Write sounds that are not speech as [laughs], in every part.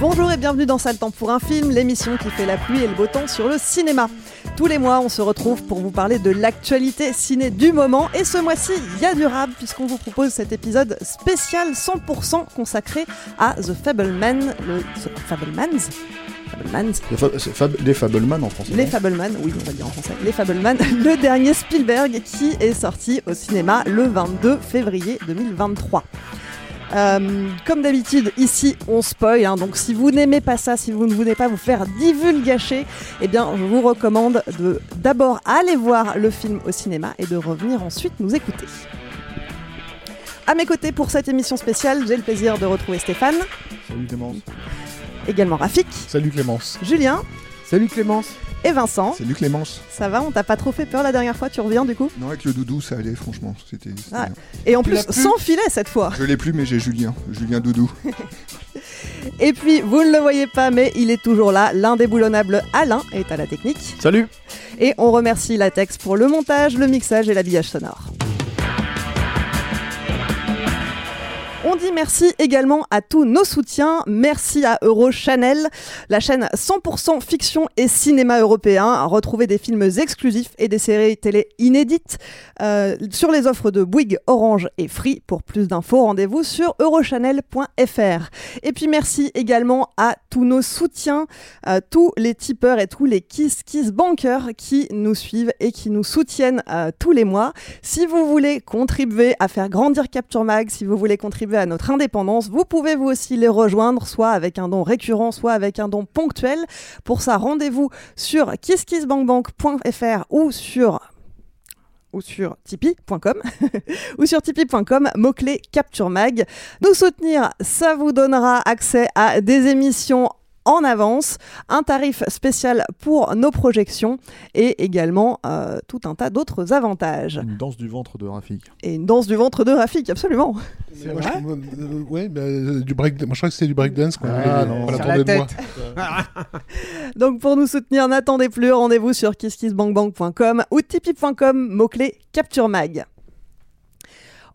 Bonjour et bienvenue dans Sale Temps pour un film, l'émission qui fait la pluie et le beau temps sur le cinéma. Tous les mois, on se retrouve pour vous parler de l'actualité ciné du moment. Et ce mois-ci, il y a du rap, puisqu'on vous propose cet épisode spécial 100% consacré à The Fableman. Le, The Fablemans? Fablemans? Les, fa- Fab- les en français. Les non Fableman, oui, on va dire en français. Les Fableman, [laughs] le dernier Spielberg qui est sorti au cinéma le 22 février 2023. Euh, comme d'habitude, ici on spoil, hein, donc si vous n'aimez pas ça, si vous ne voulez pas vous faire divulgacher, eh bien je vous recommande de d'abord aller voir le film au cinéma et de revenir ensuite nous écouter. À mes côtés pour cette émission spéciale, j'ai le plaisir de retrouver Stéphane, Salut Clémence. également Rafik, Salut Clémence. Julien Salut Clémence. Et Vincent. Salut Clémence. Ça va, on t'a pas trop fait peur la dernière fois, tu reviens du coup? Non, avec le doudou, ça allait, franchement. C'était. Ah. Et en Tu plus sans filet cette fois. Je l'ai plus, mais j'ai Julien. Julien Doudou. [laughs] Et puis, vous ne le voyez pas, mais il est toujours là. L'indéboulonnable Alain est à la technique. Salut. Et on remercie Latex pour le montage, le mixage et l'habillage sonore. Dit merci également à tous nos soutiens. Merci à Eurochannel, la chaîne 100% fiction et cinéma européen. Retrouvez des films exclusifs et des séries télé inédites euh, sur les offres de Bouygues, Orange et Free. Pour plus d'infos, rendez-vous sur eurochannel.fr. Et puis merci également à tous nos soutiens, euh, tous les tipeurs et tous les Kiss Kiss Bankers qui nous suivent et qui nous soutiennent euh, tous les mois. Si vous voulez contribuer à faire grandir Capture Mag, si vous voulez contribuer à notre indépendance, vous pouvez vous aussi les rejoindre, soit avec un don récurrent, soit avec un don ponctuel. Pour ça, rendez-vous sur kisskissbankbank.fr ou sur ou sur tipeee.com [laughs] ou sur tipeee.com, mot-clé Capture Mag. Nous soutenir, ça vous donnera accès à des émissions en avance, un tarif spécial pour nos projections et également euh, tout un tas d'autres avantages. Une danse du ventre de Rafik. Et une danse du ventre de Rafik, absolument. Mais moi, je- moi, euh, ouais, bah, euh, du break, moi je crois que c'était du breakdance. quoi. Ah, Euh, non. on Sur l'attendait de moi. [laughs] Donc pour nous soutenir, n'attendez plus, rendez-vous sur kisskissbankbank.com ou tipeee.com, mot-clé Capture Mag.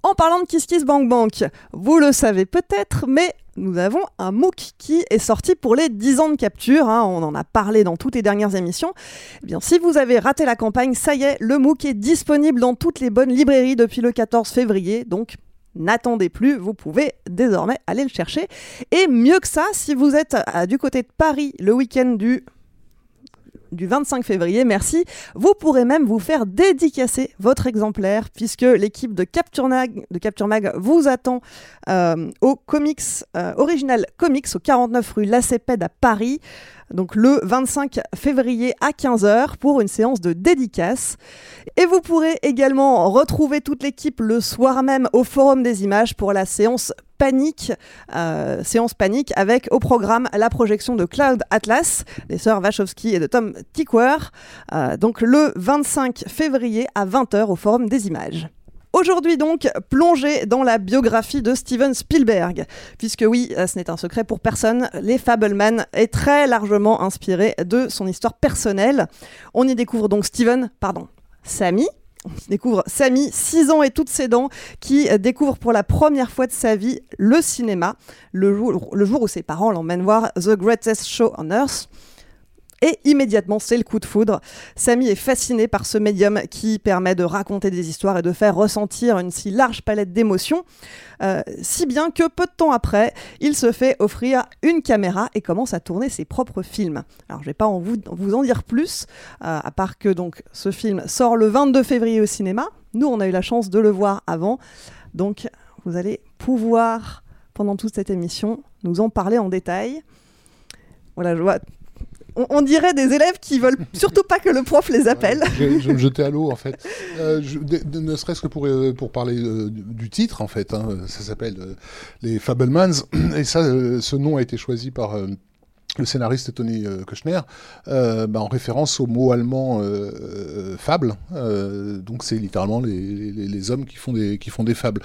En parlant de KissKissBankBank, vous le savez peut-être, mais nous avons un MOOC qui est sorti pour les 10 ans de capture. hein, on en a parlé dans toutes les dernières émissions. Eh bien, si vous avez raté la campagne, ça y est, le MOOC est disponible dans toutes les bonnes librairies depuis le 14 février. Donc, n'attendez plus, vous pouvez désormais aller le chercher. Et mieux que ça, si vous êtes du côté de Paris le week-end du du 25 février, merci. Vous pourrez même vous faire dédicacer votre exemplaire puisque l'équipe de Capture Mag, vous attend euh, au Comics, euh, Original Comics au 49 rue Lacépède à Paris. Donc le 25 février à 15h pour une séance de dédicace. Et vous pourrez également retrouver toute l'équipe le soir même au Forum des images pour la séance Panique, euh, séance Panique avec au programme la projection de Cloud Atlas des sœurs Wachowski et de Tom Tykwer. Euh, donc le 25 février à 20h au Forum des images. Aujourd'hui donc, plongée dans la biographie de Steven Spielberg, puisque oui, euh, ce n'est un secret pour personne, Les Fableman est très largement inspiré de son histoire personnelle. On y découvre donc Steven, pardon, Sammy, On y découvre Samy, 6 ans et toutes ses dents, qui découvre pour la première fois de sa vie le cinéma, le jour où ses parents l'emmènent voir The Greatest Show on Earth. Et immédiatement, c'est le coup de foudre. Samy est fasciné par ce médium qui permet de raconter des histoires et de faire ressentir une si large palette d'émotions, euh, si bien que peu de temps après, il se fait offrir une caméra et commence à tourner ses propres films. Alors, je vais pas en vous, vous en dire plus, euh, à part que donc ce film sort le 22 février au cinéma. Nous, on a eu la chance de le voir avant, donc vous allez pouvoir pendant toute cette émission nous en parler en détail. Voilà, je vois on, on dirait des élèves qui veulent surtout pas que le prof les appelle. Je vais- je me jeter à l'eau en fait. [laughs] Euh, je- de- de- ne serait-ce que pour, euh, pour parler euh, du- titre en fait. hein, ça s'appelle Les Fablemans. [clears throat] Et ça, ce nom a été choisi par. Le scénariste Tony euh, Kushner, euh, bah, en référence au mot allemand euh, fable. Donc c'est littéralement les, hommes qui font des, qui font des fables.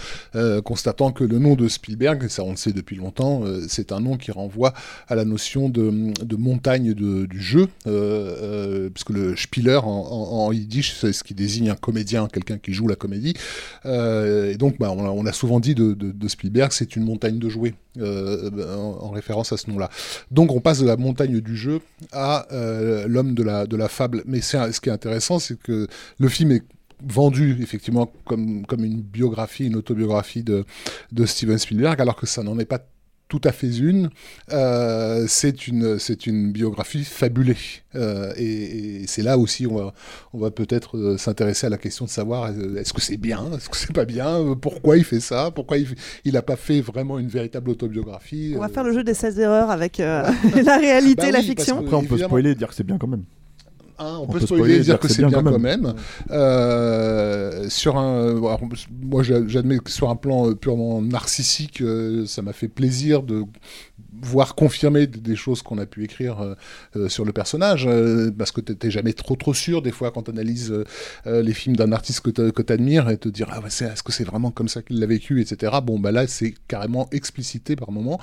Constatant que le nom de Spielberg, ça on le sait depuis longtemps, c'est un nom qui renvoie à la notion de, de montagne de- du jeu, puisque le Spieler en, yiddish, c'est ce qui désigne un comédien, quelqu'un qui joue la comédie. Et donc bah, on, a, souvent dit de- de Spielberg, c'est une montagne de jouets, euh, en, en référence à ce nom-là. Donc on passe de la montagne du jeu à euh, l'homme de la, fable. Mais ce qui est intéressant, c'est que le film est vendu effectivement comme, comme une biographie, une autobiographie de, de Steven Spielberg, alors que ça n'en est pas tout à fait une. Euh, c'est une, c'est une biographie fabulée. Euh, et et c'est là aussi on va, on va peut-être euh, s'intéresser à la question de savoir est-ce que c'est bien, est-ce que c'est pas bien, pourquoi il fait ça, pourquoi il, f- il a pas fait vraiment une véritable autobiographie. On va euh, faire le jeu des 16 erreurs avec euh, [laughs] la réalité Bah la fiction. que- Après, on peut spoiler et dire que c'est bien quand même. Hein, on, On peut peut spoiler, spoiler, et dire que c'est bien, quand même. Euh, sur un, alors, moi, j'a- j'admets que sur un plan euh, purement narcissique, euh, ça m'a fait plaisir de voir confirmer des- choses qu'on a pu écrire euh, euh, sur le personnage, euh, parce que t'es jamais trop trop sûr des fois quand tu analyses les films d'un artiste que tu admires et te dire ah est-ce que c'est vraiment comme ça qu'il l'a vécu, etc. Bon bah là c'est carrément explicité par moment.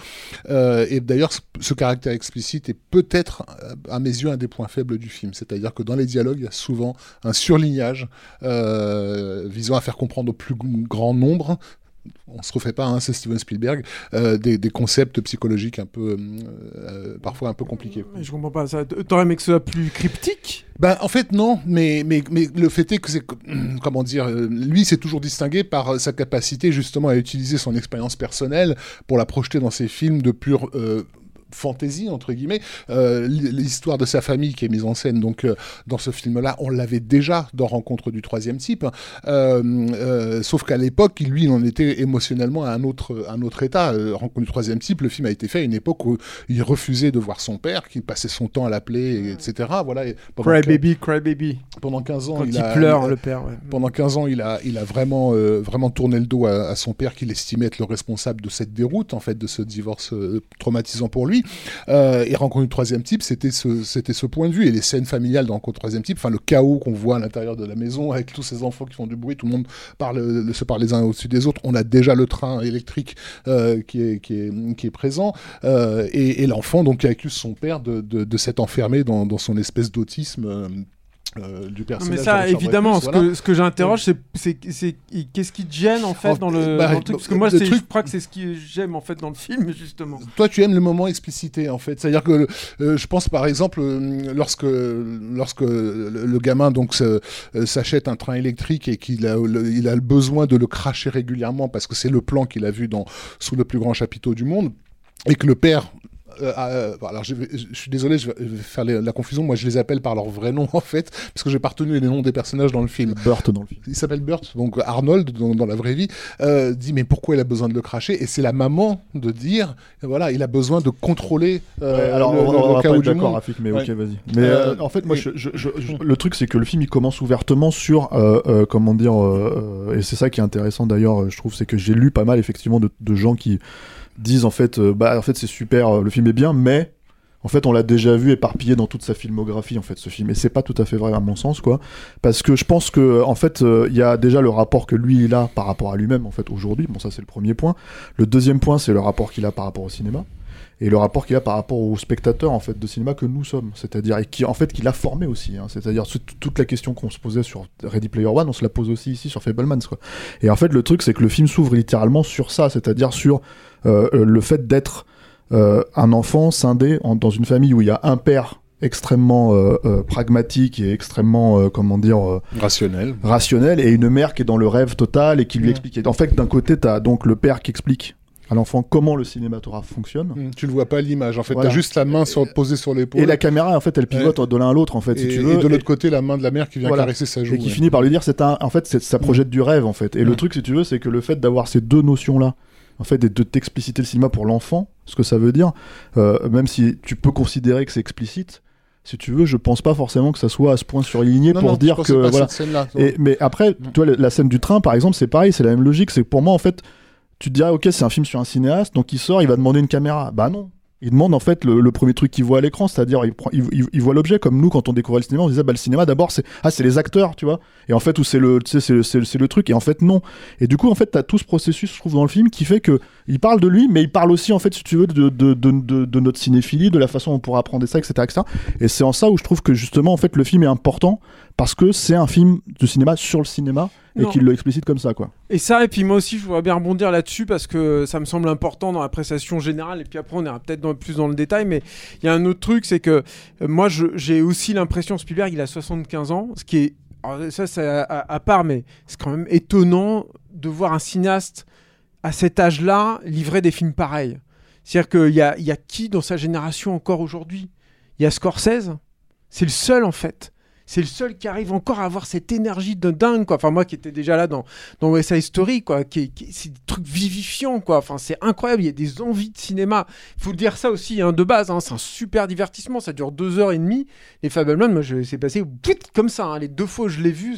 Et d'ailleurs ce, ce caractère explicite est peut-être à mes yeux un des points faibles du film, c'est-à-dire que dans les dialogues il y a souvent un surlignage visant à faire comprendre au plus grand nombre on se refait pas, hein, c'est Steven Spielberg, euh, des, des concepts psychologiques un peu, euh, parfois un peu compliqués. Mais je comprends pas ça. T'aurais aimé que ce soit plus cryptique? Ben, en fait, non, mais, mais, mais le fait est que c'est. [clears throat] Comment dire euh, Lui s'est toujours distingué par euh, sa capacité justement à utiliser son expérience personnelle pour la projeter dans ses films de pure. euh, fantaisie entre guillemets Euh, l'histoire de sa famille qui est mise en scène donc euh, dans ce film là on l'avait déjà dans Rencontre du troisième type Euh, euh, sauf qu'à l'époque lui il en était émotionnellement à un autre un autre état Euh, Rencontre du troisième type le film a été fait à une époque où il refusait de voir son père qu'il passait son temps à l'appeler etc voilà et Cry que- baby, cry baby. pendant 15 ans, Quand il, il a, pleure, il a- le père, ouais. Pendant 15 ans, il a, il a vraiment, euh, vraiment tourné le dos à, à son père, qu'il estimait être le responsable de cette déroute, en fait, de ce divorce euh, traumatisant pour lui. Euh, et Rencontre du troisième type, c'était ce, c'était ce point de vue. Et les scènes familiales de Rencontre du troisième type, enfin, le chaos qu'on voit à l'intérieur de la maison, avec tous ces enfants qui font du bruit, tout le monde parle, euh, se parle les uns au-dessus des autres. On a déjà le train électrique euh, qui, est, qui, est, qui est présent. Et l'enfant, donc, qui accuse son père de, de, s'être enfermé dans son espèce d'autisme. Euh, du personnage mais ça, évidemment, ce voilà. que, ce que j'interroge, c'est, qu'est-ce qui te gêne en fait En- dans le, bah, dans le truc? Parce que moi, truc- je crois que c'est ce que j'aime en fait dans le film, justement. Toi, tu aimes le moment explicité, en fait. C'est-à-dire que euh, je pense, par exemple, euh, lorsque, lorsque le, gamin donc s'achète un train électrique et qu'il a, le, il a besoin de le cracher régulièrement parce que c'est le plan qu'il a vu dans sous le plus grand chapiteau du monde et que le père euh, euh, alors je, vais- je suis désolé, je vais, faire les- la confusion. Moi, je les appelle par leur vrai nom [laughs] en fait, parce que j'ai pas retenu les noms des personnages dans le film. Burt dans le film. Il s'appelle Burt, donc Arnold dans, dans la vraie vie euh, dit mais pourquoi il a besoin de le cracher? Et c'est la maman de dire voilà, il a besoin de contrôler euh, Ouais, alors le, on, le- on le va pas être d'accord. Rafik, mais Ouais. ok, vas-y. Mais en fait, moi, je, je- le truc, c'est que le film, il commence ouvertement sur, comment dire, et c'est ça qui est intéressant d'ailleurs, je trouve, c'est que j'ai lu pas mal effectivement de, de gens qui disent en fait, euh, bah en fait c'est super, euh, le film est bien, mais en fait, on l'a déjà vu éparpillé dans toute sa filmographie, en fait, ce film. Et c'est pas tout à fait vrai, à mon sens, quoi. Parce que je pense que, en fait, euh, il y a déjà le rapport que lui, il a par rapport à lui-même, en fait, aujourd'hui. Bon, ça, c'est le premier point. Le deuxième point, c'est le rapport qu'il a par rapport au cinéma. et le rapport qu'il a par rapport aux spectateurs en fait de cinéma que nous sommes, c'est-à-dire et qui en fait qu'il a formé aussi, hein. c'est-à-dire tout- toute la question qu'on se posait sur Ready Player One, on se la pose aussi ici sur Fablemans quoi. Et en fait le truc c'est que le film s'ouvre littéralement sur ça, c'est-à-dire sur le fait d'être euh, un enfant scindé en- dans une famille où il y a un père extrêmement euh, euh, pragmatique et extrêmement euh, comment dire euh, Rationnel. rationnel et une mère qui est dans le rêve total et qui lui Mm. explique. En fait, d'un côté, tu as donc le père qui explique à l'enfant comment le cinématographe fonctionne. Mm, Tu le vois pas à l'image. En fait, Voilà. t'as juste la main sur, posée sur l'épaule. Et la caméra, en fait, elle pivote de l'un à l'autre, en fait, si et, tu veux. et de Et- l'autre côté, la main de la mère qui vient Voilà. caresser sa joue. et qui ouais. finit par lui dire c'est un en fait c'est- ça projette du rêve en fait et le Mm. truc si tu veux c'est que le fait d'avoir ces deux notions là en fait et de t'expliciter le cinéma pour l'enfant ce que ça veut dire. Euh, même si tu peux considérer que c'est explicite si tu veux je pense pas forcément que ça soit à ce point surligné Non, pour non, dire que pas voilà. et, mais après tu vois la, scène du train par exemple c'est pareil c'est la même logique. C'est que pour moi en fait tu te dirais ok c'est un film sur un cinéaste donc il sort il va demander une caméra. Bah non il demande en fait le, premier truc qu'il voit à l'écran, c'est-à-dire il, voit l'objet comme nous quand on découvrait le cinéma, on disait bah le cinéma d'abord c'est ah c'est les acteurs, tu vois, et en fait où c'est le c'est le- le- truc et en fait non. Et du coup en fait t'as tout ce processus je trouve dans le film qui fait que il parle de lui, mais il parle aussi en fait si tu veux de, de, de, de- de notre cinéphilie, de la façon dont on pourra apprendre ça, etc., etc. Et c'est en ça où je trouve que justement en fait le film est important parce que c'est un film de cinéma sur le cinéma et qu'il le explicite comme ça quoi. Et ça, et puis moi aussi, je voudrais bien rebondir là-dessus parce que ça me semble important dans la prestation générale. Et puis après, on ira peut-être dans- plus dans le détail. Mais il y a un autre truc, c'est que euh, moi, j'ai aussi l'impression, Spielberg, il a 75 ans, ce qui est. alors ça, c'est à, à- à part, mais c'est quand même étonnant de voir un cinéaste à cet âge-là livrer des films pareils. C'est-à-dire qu'il y y a qui dans sa génération encore aujourd'hui? Il y a Scorsese? C'est le seul, en fait. C'est le seul qui arrive encore à avoir cette énergie de dingue, quoi. Enfin, moi qui étais déjà là dans, dans West Side Story, quoi. Qui, c'est des trucs vivifiants, quoi. Enfin, c'est incroyable. Il y a des envies de cinéma. Faut dire ça aussi, hein, de base. hein. C'est un super divertissement. Ça dure deux heures et demie. Les Fableman, moi, je- c'est passé comme ça. hein. Les deux fois je l'ai vu,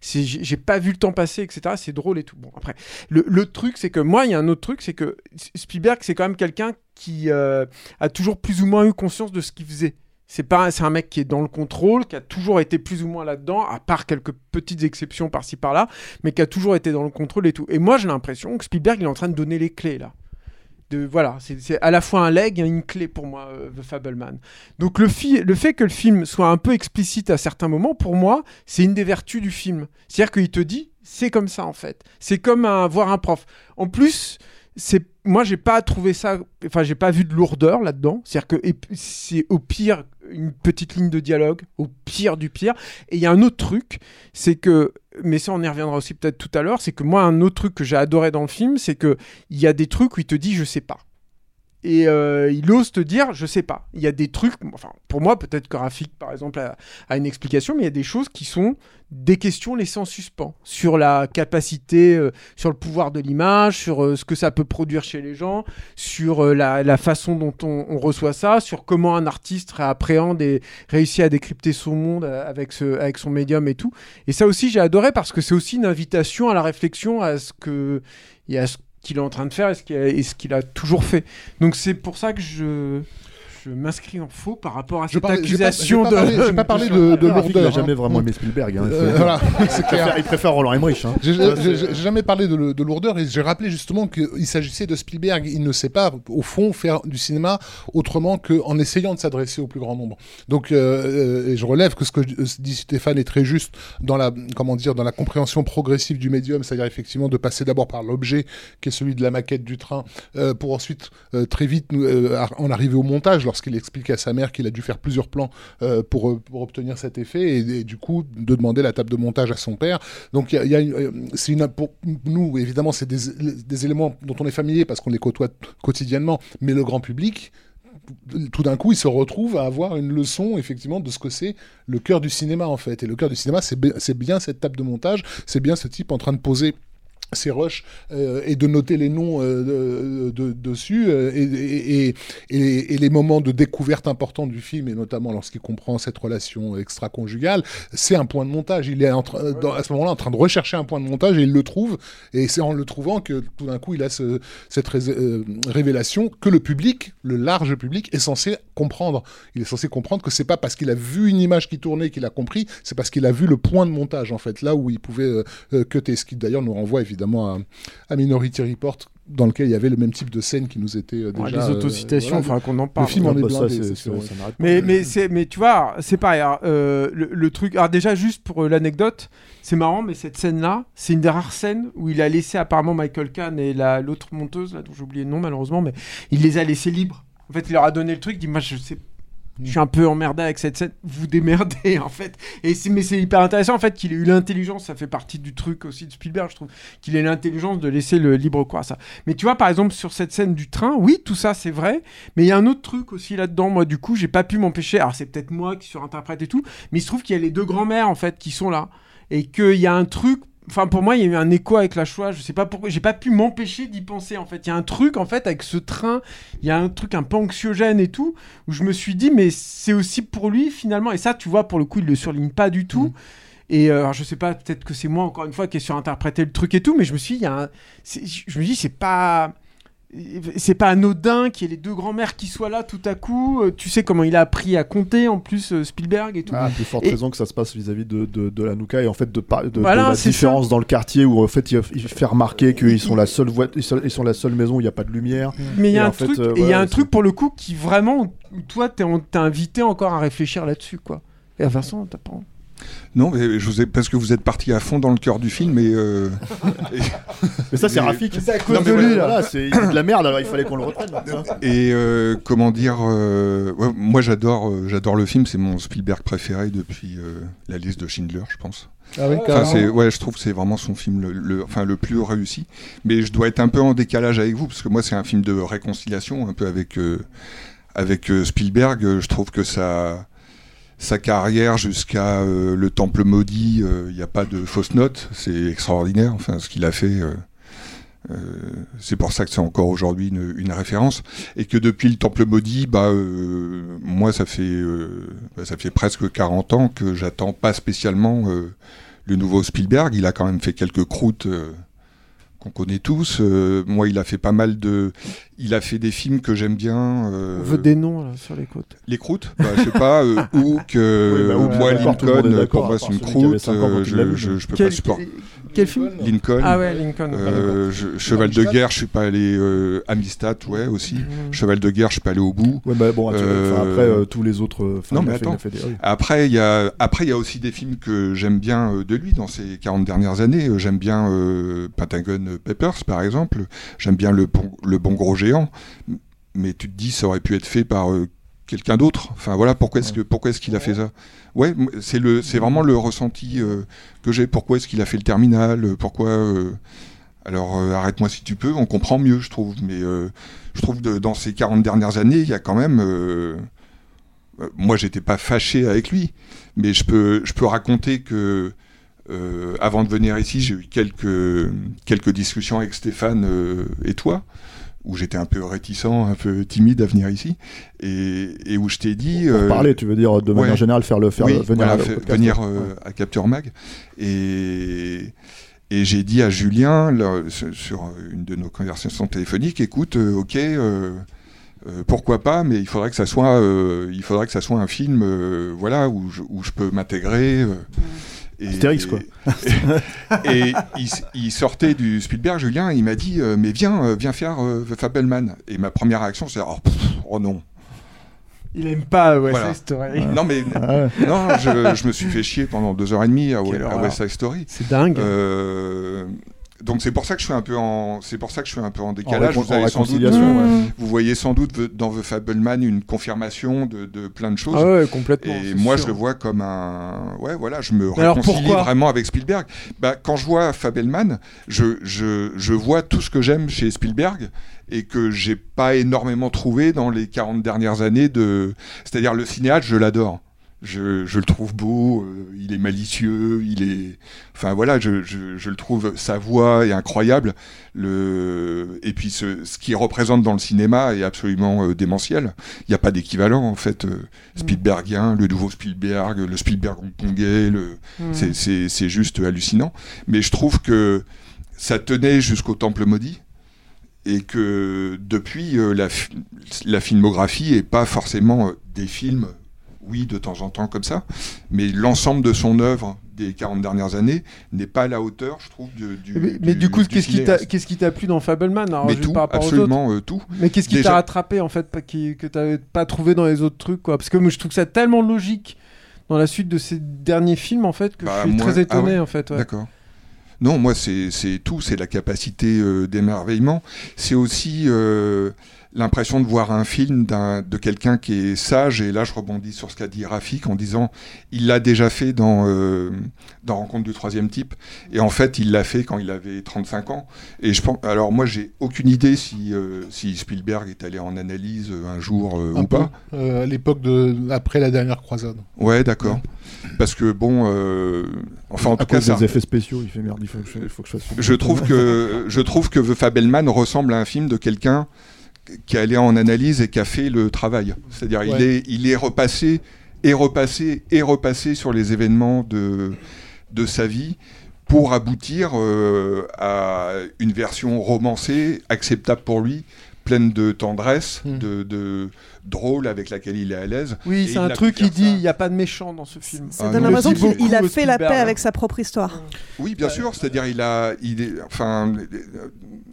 c'est, j'ai pas vu le temps passer, etc. C'est drôle et tout. Bon, après, le, le truc, c'est que moi, il y a un autre truc, c'est que Spielberg, c'est quand même quelqu'un qui euh, a toujours plus ou moins eu conscience de ce qu'il faisait. C'est pas, c'est un mec qui est dans le contrôle, qui a toujours été plus ou moins là-dedans, à part quelques petites exceptions par-ci par-là, mais qui a toujours été dans le contrôle et tout. Et moi, j'ai l'impression que Spielberg, il est en train de donner les clés là. De, voilà, c'est à la fois un leg et une clé pour moi, euh, The Fableman. Donc le, le fait que le film soit un peu explicite à certains moments, pour moi, c'est une des vertus du film. C'est-à-dire qu'il te dit, c'est comme ça en fait. C'est comme un, voir un prof. En plus, c'est moi j'ai pas trouvé ça enfin j'ai pas vu de lourdeur là-dedans c'est-à-dire que c'est au pire une petite ligne de dialogue au pire du pire. Et il y a un autre truc c'est que mais ça on y reviendra aussi peut-être tout à l'heure c'est que moi un autre truc que j'ai adoré dans le film c'est que il y a des trucs où il te dit je sais pas et euh, il ose te dire je sais pas. Il y a des trucs enfin pour moi peut-être que Rafik par exemple a, une explication mais il y a des choses qui sont des questions laissées en suspens sur la capacité euh, sur le pouvoir de l'image sur euh, ce que ça peut produire chez les gens sur euh, la, façon dont on, on reçoit ça sur comment un artiste réappréhende et réussit à décrypter son monde euh, avec, ce, avec son médium et tout. Et ça aussi j'ai adoré parce que c'est aussi une invitation à la réflexion à ce que et à ce qu'il est en train de faire et ce qu'il a, toujours fait. Donc c'est pour ça que je, je m'inscris en faux par rapport à Je cette parle- j'ai pas- accusation j'ai pas parlé- de. j'ai pas parlé de- de Rafik, Il a lourdeur, jamais hein. vraiment aimé Spielberg. hein, Euh, [laughs] il, préfère, clair. il préfère Roland Emmerich. Hein. J'ai jamais parlé de, de lourdeur et j'ai rappelé justement qu'il s'agissait de Spielberg. Il ne sait pas, au fond, faire du cinéma autrement qu'en essayant de s'adresser au plus grand nombre. Donc, euh, euh, et je relève que ce que dit Stéphane est très juste dans la, comment dire, dans la compréhension progressive du médium, c'est-à-dire effectivement de passer d'abord par l'objet qui est celui de la maquette du train, euh, pour ensuite euh, très vite euh, en arriver au montage lorsqu'il explique à sa mère qu'il a dû faire plusieurs plans euh, pour, euh, pour obtenir cet effet et, du coup de demander la table de montage à son père. Donc y a, euh, pour nous évidemment c'est des, éléments dont on est familier parce qu'on les côtoie quotidiennement, mais le grand public tout d'un coup, il se retrouve à avoir une leçon, effectivement, de ce que c'est le cœur du cinéma, en fait. Et le cœur du cinéma, c'est bien cette table de montage, c'est bien ce type en train de poser ses rushs euh, et de noter les noms euh, de- de- dessus euh, et, et, et- et- les moments de découverte importants du film et notamment lorsqu'il comprend cette relation extra-conjugale c'est un point de montage. Il est en train- dans- à ce moment-là en train de rechercher un point de montage et il le trouve et c'est en le trouvant que tout d'un coup il a ce- cette euh, révélation que le public le large public est censé comprendre. Il est censé comprendre que c'est pas parce qu'il a vu une image qui tournait qu'il a compris c'est parce qu'il a vu le point de montage en fait là où il pouvait euh, euh, cutter ce qui d'ailleurs nous renvoie évidemment à, à Minority Report dans lequel il y avait le même type de scène qui nous était euh, déjà. Ouais, les euh, autocitations, faudra qu'on en Le parle. film en est ça, blindé, pas. Mais, mais, c'est, mais tu vois, c'est pareil. alors, euh, le, le truc. Alors, déjà, juste pour l'anecdote, c'est marrant, mais cette scène-là, c'est une des rares scènes où il a laissé apparemment Michael Kahn et la, l'autre monteuse, là, dont j'ai oublié le nom malheureusement, mais il les a laissés libres. En fait, il leur a donné le truc, il dit Moi, je sais. Je suis un peu emmerdé avec cette scène. Vous démerdez, en fait. Et mais c'est hyper intéressant, en fait, qu'il ait eu l'intelligence. Ça fait partie du truc aussi de Spielberg, je trouve. Qu'il ait l'intelligence de laisser le libre cours à ça. Mais tu vois, par exemple, sur cette scène du train, oui, tout ça, c'est vrai. Mais il y a un autre truc aussi là-dedans. Moi, du coup, j'ai pas pu m'empêcher. Alors, c'est peut-être moi qui surinterprète et tout. Mais il se trouve qu'il y a les deux grands-mères, en fait, qui sont là. Et qu'il y a un truc. Enfin, pour moi, il y a eu un écho avec la Shoah. Je sais pas pourquoi. J'ai pas pu m'empêcher d'y penser, en fait. Il y a un truc, en fait, avec ce train. Il y a un truc un peu anxiogène et tout. Où je me suis dit, mais c'est aussi pour lui, finalement. Et ça, tu vois, pour le coup, il le surligne pas du tout. Et euh, alors, je sais pas, peut-être que c'est moi, encore une fois, qui ai surinterprété le truc et tout. Mais je me suis dit, il y a un- je me dis, c'est pas c'est pas anodin qu'il y ait les deux grands-mères qui soient là tout à coup. Euh, tu sais comment il a appris à compter en plus euh, Spielberg et tout. Ah, plus forte Et- raison que ça se passe vis-à-vis de, de, de la Nouka et en fait de, de, de Voilà, la différence dans le quartier où en fait il, il fait remarquer qu'ils sont la seule voie- ils sont, la seule maison où il n'y a pas de lumière. Mais il y a un fait, truc, euh, y a un truc pour le coup qui vraiment, toi t'es invité encore à réfléchir là-dessus quoi. Et Vincent, t'as pas. Non, mais je vous ai, parce que vous êtes parti à fond dans le cœur du film et. euh, [laughs] et- Mais ça c'est Rafik. C'est à cause Non, mais de lui, voilà, là. voilà, c'est de la merde alors il fallait qu'on le reprenne. Et euh, comment dire, euh, ouais, moi j'adore, euh, j'adore le film, c'est mon Spielberg préféré depuis euh, la liste de Schindler, je pense. Ah oui, Enfin, carrément. c'est, ouais, je trouve que c'est vraiment son film le, le- enfin, le plus réussi. Mais je dois être un peu en décalage avec vous, parce que moi c'est un film de réconciliation, un peu avec, euh, avec euh, Spielberg. Je trouve que sa, sa carrière jusqu'à euh, Le Temple Maudit, euh, il n'y a pas de fausse note, c'est extraordinaire, enfin, ce qu'il a fait. euh, c'est pour ça que c'est encore aujourd'hui une, référence et que depuis le Temple maudit, bah moi ça fait bah, ça fait presque 40 ans que j'attends pas spécialement le nouveau Spielberg. Il a quand même fait quelques croûtes qu'on connaît tous. Euh, moi, il a fait pas mal de, il a fait des films que j'aime bien. euh, On veut des noms là, sur les côtes. les croûtes, bah, je sais pas, euh, [laughs] Hook, euh, Oui, bah, moi est Lincoln, euh, pour moi c'est une croûte, euh, je, je, peux Quel, pas supporter. quel film? Lincoln. Ah ouais, Lincoln. Euh, je- Cheval de guerre, je suis pas allé. Euh, Amistad, ouais, aussi. Mhm. Cheval de guerre, je suis pas allé au bout. Ouais, bah, bon, Euh, après tous les autres. non, mais fait- il attends. fait des- oui. Après, il y a, après, il y a aussi des films que j'aime bien euh, de lui dans ces 40 dernières années. J'aime bien euh, Pentagon Papers, par exemple. J'aime bien le bon, le bon gros géant. Mais tu te dis, ça aurait pu être fait par euh, quelqu'un d'autre. Enfin, voilà, pourquoi est-ce que, pourquoi est-ce qu'il a fait ça? Ouais, c'est le, c'est vraiment le ressenti euh, que j'ai. Pourquoi est-ce qu'il a fait le terminal? Pourquoi euh, Alors, arrête-moi si tu peux. On comprend mieux, je trouve. Mais je trouve que dans ces 40 dernières années, il y a quand même. moi, j'étais pas fâché avec lui, mais je peux, je peux raconter que euh, avant de venir ici, j'ai eu quelques, quelques discussions avec Stéphane euh, et toi, où j'étais un peu réticent, un peu timide à venir ici, et, et où je t'ai dit. Pour euh, parler, tu veux dire de manière ouais. générale faire le faire oui, le- venir voilà, au fait- venir ouais. à Capture Mag. Et, et j'ai dit à Julien, là, sur une de nos conversations téléphoniques, écoute, euh, ok, euh, euh, pourquoi pas, mais il faudrait que ça soit, euh, il faudrait que ça soit un film, euh, voilà, où je, où je peux m'intégrer. euh, Astérix, quoi. [laughs] Et, et il, sortait du Spielberg, Julien, et il m'a dit, euh, mais viens, euh, viens faire euh, The Fableman. Et ma première réaction, c'est, oh, pff, oh non. Il aime pas West Voilà. Side Story. Non, mais Ah ouais. non, je, je me suis fait chier pendant deux heures et demie à. West Side Story. C'est dingue. Euh, donc c'est pour ça que je suis un peu en, c'est pour ça que je suis un peu en décalage. vous, avez sans doute, ouais. vous voyez sans doute dans The Fableman une confirmation de, de plein de choses. Ah ouais, complètement. Et moi, sûr. je le vois comme un. Ouais, voilà, je me alors, réconcilie vraiment avec Spielberg. Bah, quand je vois Fabelman, je, je, je vois tout ce que j'aime chez Spielberg et que j'ai pas énormément trouvé dans les 40 dernières années de. C'est-à-dire, le cinéaste, je l'adore. Je, je le trouve beau, euh, il est malicieux, il est. Enfin voilà, je, je, je le trouve, sa voix est incroyable. Le... Et puis ce, ce qu'il représente dans le cinéma est absolument euh, démentiel. Il n'y a pas d'équivalent en fait. euh, Spielbergien, le nouveau Spielberg, le Spielberg hongkongais, le... Mm. c'est- juste hallucinant. Mais je trouve que ça tenait jusqu'au Temple maudit et que depuis euh, la, la filmographie est pas forcément des films oui, de temps en temps comme ça, mais l'ensemble de son œuvre des 40 dernières années n'est pas à la hauteur, je trouve, du. du Mais, mais du coup, qu'est-ce qui t'a plu dans Fableman alors, Mais tout, par rapport aux absolument euh, tout. Mais qu'est-ce qui t'a rattrapé en fait, pas, qui, que t'avais pas trouvé dans les autres trucs quoi? Parce que moi je trouve ça tellement logique dans la suite de ces derniers films en fait que Bah, je suis moi- très étonné ah ouais, en fait. ouais. D'accord. Non, moi, c'est c'est tout. C'est la capacité euh, d'émerveillement. C'est aussi euh, l'impression de voir un film d'un- de quelqu'un qui est sage. Et là, je rebondis sur ce qu'a dit Rafik en disant il l'a déjà fait dans, euh, dans Rencontre du troisième type. Et en fait, il l'a fait quand il avait 35 ans. Et je pense. Alors, moi, j'ai aucune idée si, euh, si Spielberg est allé en analyse euh, un jour euh, Un ou peu, pas. euh, à l'époque de après la dernière croisade. Ouais, d'accord. Parce que bon, euh, enfin en à tout cas, cause ça, des effets spéciaux, il fait merde, il faut, il faut que je fasse. je trouve que je trouve que The Fabelman ressemble à un film de quelqu'un qui est allé en analyse et qui a fait le travail. C'est-à-dire il est il est repassé et repassé et repassé sur les événements de de sa vie pour aboutir euh, à une version romancée acceptable pour lui pleine de tendresse, Hmm. de, de drôle avec laquelle il est à l'aise. Oui, c'est un a truc qui dit il n'y a pas de méchant dans ce film. Ça Ah donne l'impression qu'il a fait la paix avec sa propre histoire. Oui, bien sûr. C'est-à-dire, il a, il est, enfin,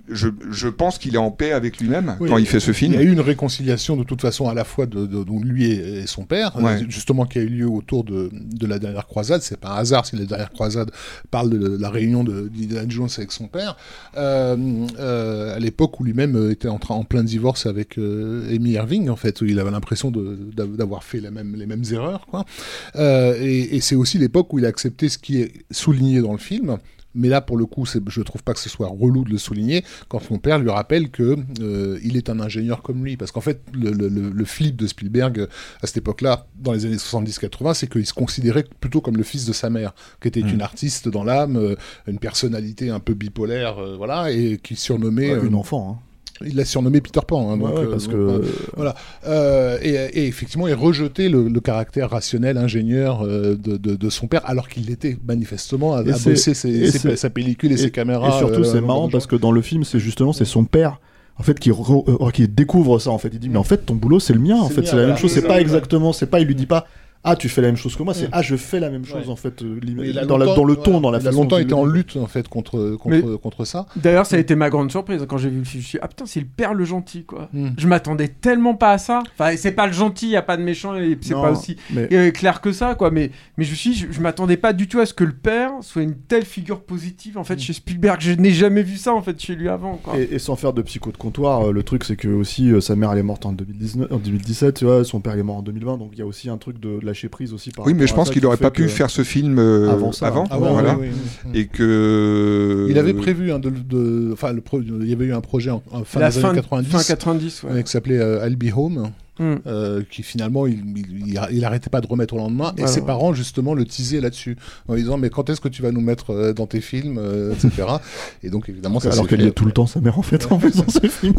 je, je pense qu'il est en paix avec lui-même Oui, quand il fait ce film. Il y a eu une réconciliation de toute façon à la fois de, de- de lui et, et son père, Ouais. euh, justement qui a eu lieu autour de, de la dernière croisade. C'est pas un hasard si la dernière croisade parle de la réunion de d'Indiana Jones avec son père, euh, euh, à l'époque où lui-même était en, train, en plein divorce avec euh, Amy Irving, en fait, où il avait l'impression d'avoir fait la même, les mêmes erreurs. Quoi. Euh, et et c'est aussi l'époque où il a accepté ce qui est souligné dans le film. Mais là, pour le coup, je trouve pas que ce soit relou de le souligner quand son père lui rappelle que euh, il est un ingénieur comme lui. Parce qu'en fait, le, le- le- flip de Spielberg à cette époque-là, dans les années 70-80, c'est qu'il se considérait plutôt comme le fils de sa mère, qui était Mm. une artiste dans l'âme, euh, une personnalité un peu bipolaire, euh, voilà, et qui surnommait. Ouais, une enfant. Il l'a surnommé Peter Pan. hein, donc, ouais, euh, parce que- euh, voilà. Euh, et, et effectivement, il rejetait le, le caractère rationnel, ingénieur euh, de, de- de son père, alors qu'il était manifestement à, bosser ses- ses- sa pellicule et, ses caméras. Et surtout, c'est marrant parce que dans le film, c'est justement c'est son père. En fait, qui, re- qui découvre ça, en fait, il dit mais en fait ton boulot c'est le mien, en fait c'est la même chose, c'est pas exactement, c'est pas, il lui dit pas ah tu fais la même chose que moi, c'est Mm. ah je fais la même chose Ouais. en fait, euh, dans, la- le ton, voilà, dans la il a façon longtemps dont il été en lutte en fait contre contre Mais- contre ça. D'ailleurs, ça a été ma grande surprise quand j'ai vu le film. Je me suis dit, ah putain, c'est le père le gentil, quoi. Mm. Je m'attendais tellement pas à ça. Enfin, c'est pas le gentil, il y a pas de méchant, et c'est pas aussi mais- euh, clair que ça, quoi. Mais, mais je me suis dit, je, je m'attendais pas du tout à ce que le père soit une telle figure positive, en fait, chez Spielberg. Je n'ai jamais vu ça, en fait, chez lui avant, quoi. Et, et sans faire de psycho de comptoir, euh, le truc c'est que aussi euh, sa mère elle est morte en, 2019, en 2017, tu vois, son père il est mort en 2020, donc il y a aussi un truc de lâcher prise aussi par Oui, mais je pense qu'il qui aurait fait pas pu faire ce film euh, Avant ça, avant, Ah ouais, voilà. oui, oui, oui. et que Il avait prévu hein, de, de- enfin le pro- il y avait eu un projet en, en fin La des fin, années de- 90, fin 90, ouais. euh, qui s'appelait euh, I'll Be Home. Mm. euh, qui finalement il, il, il a- arrêtait pas de remettre au lendemain et ses parents justement le teasaient là-dessus en disant mais quand est-ce que tu vas nous mettre euh, dans tes films euh, etc [laughs] et donc évidemment ça Alors qu'elle y est tout le temps sa mère en fait en faisant ce film.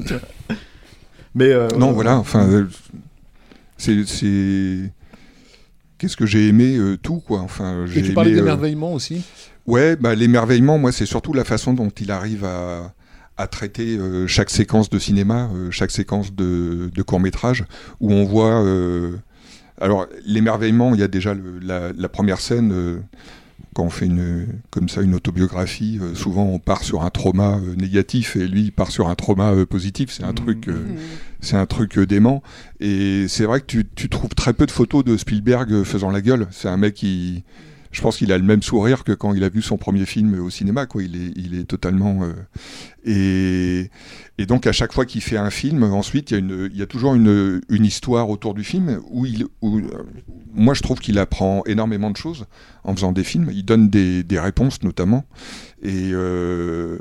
Mais euh, Non, voilà, enfin, euh, c'est. Qu'est-ce que j'ai aimé euh, tout, quoi. Enfin, j'ai et tu parlais euh, d'émerveillement aussi Ouais, bah, l'émerveillement, moi, c'est surtout la façon dont il arrive à, à traiter euh, chaque séquence de cinéma, chaque séquence de, de court métrage, où on voit. alors, l'émerveillement, il y a déjà le- la, la première scène. Quand on fait une, comme ça une autobiographie, euh, souvent on part sur un trauma euh, négatif et lui il part sur un trauma euh, positif. C'est un truc, euh, c'est un truc dément. Et c'est vrai que tu, tu trouves très peu de photos de Spielberg faisant la gueule. C'est un mec qui, je pense qu'il a le même sourire que quand il a vu son premier film au cinéma. Quoi. Il, est, il est totalement. euh, et, et donc à chaque fois qu'il fait un film, ensuite il y a, une, il y a toujours une, une histoire autour du film où il, où, moi je trouve qu'il apprend énormément de choses en faisant des films. Il donne des, des réponses notamment. Et, euh,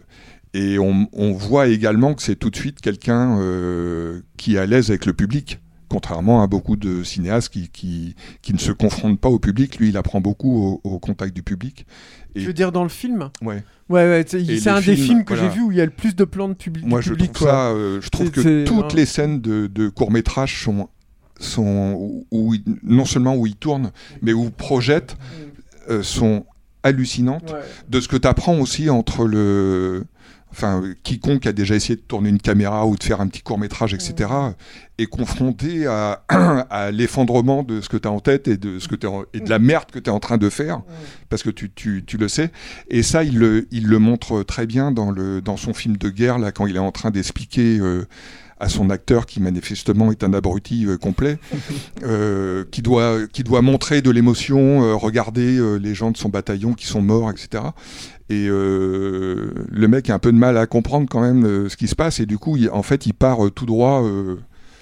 et on, on voit également que c'est tout de suite quelqu'un euh, qui est à l'aise avec le public. Contrairement à beaucoup de cinéastes qui, qui, qui ne se confrontent pas au public, lui il apprend beaucoup au, au contact du public. Et Tu veux dire dans le film? Ouais. Ouais, ouais, c'est un des films, que voilà. j'ai vu où il y a le plus de plans de public. Moi, je public, trouve quoi. ça. euh, je trouve que toutes hein. les scènes de, de court métrage sont, sont où, où il- non seulement où ils tournent, mais où ils projettent, euh, sont hallucinantes. Ouais. De ce que tu apprends aussi entre le enfin quiconque a déjà essayé de tourner une caméra ou de faire un petit court métrage, etc., est confronté à, [clears throat] à l'effondrement de ce que tu as en tête et de, ce que en- et de la merde que tu es en train de faire, parce que tu, tu, tu le sais. Et ça, il le, il le montre très bien dans, le, dans son film de guerre, là, quand il est en train d'expliquer... euh, à son acteur qui manifestement est un abruti euh, complet, [laughs] euh, qui, doit, qui doit montrer de l'émotion, euh, regarder euh, les gens de son bataillon qui sont morts, etc. Et euh, le mec a un peu de mal à comprendre quand même euh, ce qui se passe, et du coup, il- en fait, il part euh, tout droit euh,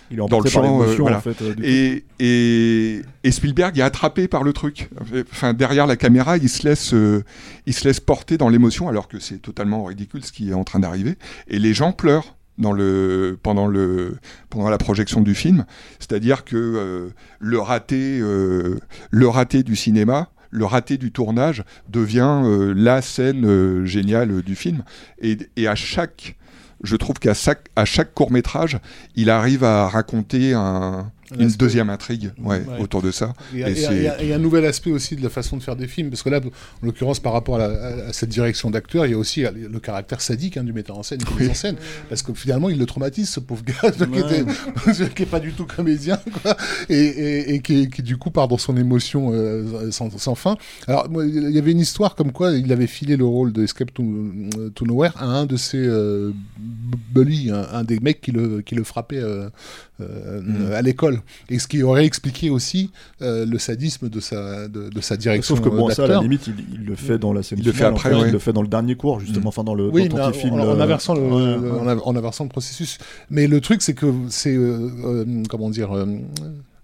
Il est dans le champ. l'émotion, voilà. en fait, euh, et, et, et Spielberg est attrapé par le truc. Enfin, derrière la caméra, il se laisse, euh, il se laisse porter dans l'émotion, alors que c'est totalement ridicule ce qui est en train d'arriver. Et les gens pleurent dans le, pendant, le, pendant la projection du film. C'est-à-dire que euh, le, raté, euh, le raté du cinéma, le raté du tournage devient euh, la scène géniale du film. Et, à chaque, je trouve qu'à chaque, à chaque court métrage, il arrive à raconter Un une aspect. deuxième intrigue ouais, Ouais. autour de ça. Il y, a, Et il y y a un nouvel aspect aussi de la façon de faire des films, parce que là, en l'occurrence, par rapport à, la- à- à cette direction d'acteur, il y a aussi euh, le caractère sadique hein, du metteur en scène, qui mise en scène, parce que finalement, il le traumatise, ce pauvre gars, [laughs] qui, était- [laughs] qui est pas du tout comédien, quoi, et, et- et qui, qui, du coup part dans son émotion euh, sans, sans fin. Alors, moi, il y avait une histoire comme quoi il avait filé le rôle de Escape to, to Nowhere à un de ses euh, bullies, un, un des mecs qui le, qui le frappait euh, euh, Mm. à l'école, et ce qui aurait expliqué aussi euh, le sadisme de sa, de, de sa direction Sauf que bon, ça, à la limite, il, il le fait dans la scène Il le fait après, ouais. Il le fait dans le dernier cours, justement, enfin dans le Oui, quand mais il en, le- inversant le, Ouais, le- ouais. en, inversant le processus. Mais le truc, c'est que c'est euh, euh, comment dire.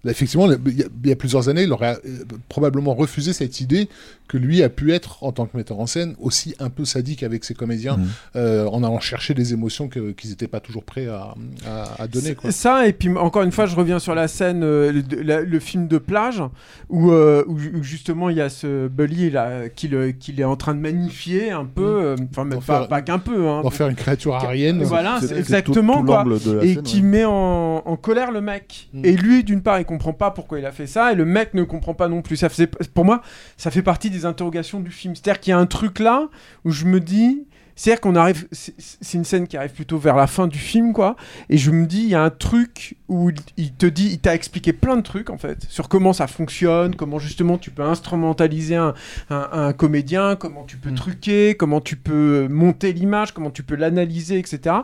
Effectivement, il y, a, il y a plusieurs années, il aurait euh, probablement refusé cette idée que lui a pu être, en tant que metteur en scène, aussi un peu sadique avec ses comédiens, Mhm. euh, en allant chercher des émotions qu'ils n'étaient pas toujours prêts à, à- à donner. Quoi. Ça, et puis encore une fois, je reviens sur la scène, euh, le, de- la- le film de plage, où, euh, où ju- où justement il y a ce Bully là, qu'il qu'il est en train de magnifier un peu, euh, enfin, même pas, pas qu'un peu. Hein, D'en faire une créature arienne. Voilà, C'est- exactement tout- tout quoi. l'angle de la Et scène, qui ouais. met en, en colère le mec. Mm. Et lui, d'une part, il comprend pas pourquoi il a fait ça, et le mec ne comprend pas non plus. Ça faisait, pour moi, ça fait partie des interrogations du film. C'est-à-dire qu'il y a un truc là où je me dis. C'est-à-dire qu'on arrive, c'est une scène qui arrive plutôt vers la fin du film, quoi. Et je me dis, il y a un truc où il- te dit, il t'a expliqué plein de trucs, en fait, sur comment ça fonctionne, comment justement tu peux instrumentaliser un, un- un comédien, comment tu peux Mm. truquer, comment tu peux monter l'image, comment tu peux l'analyser, etc.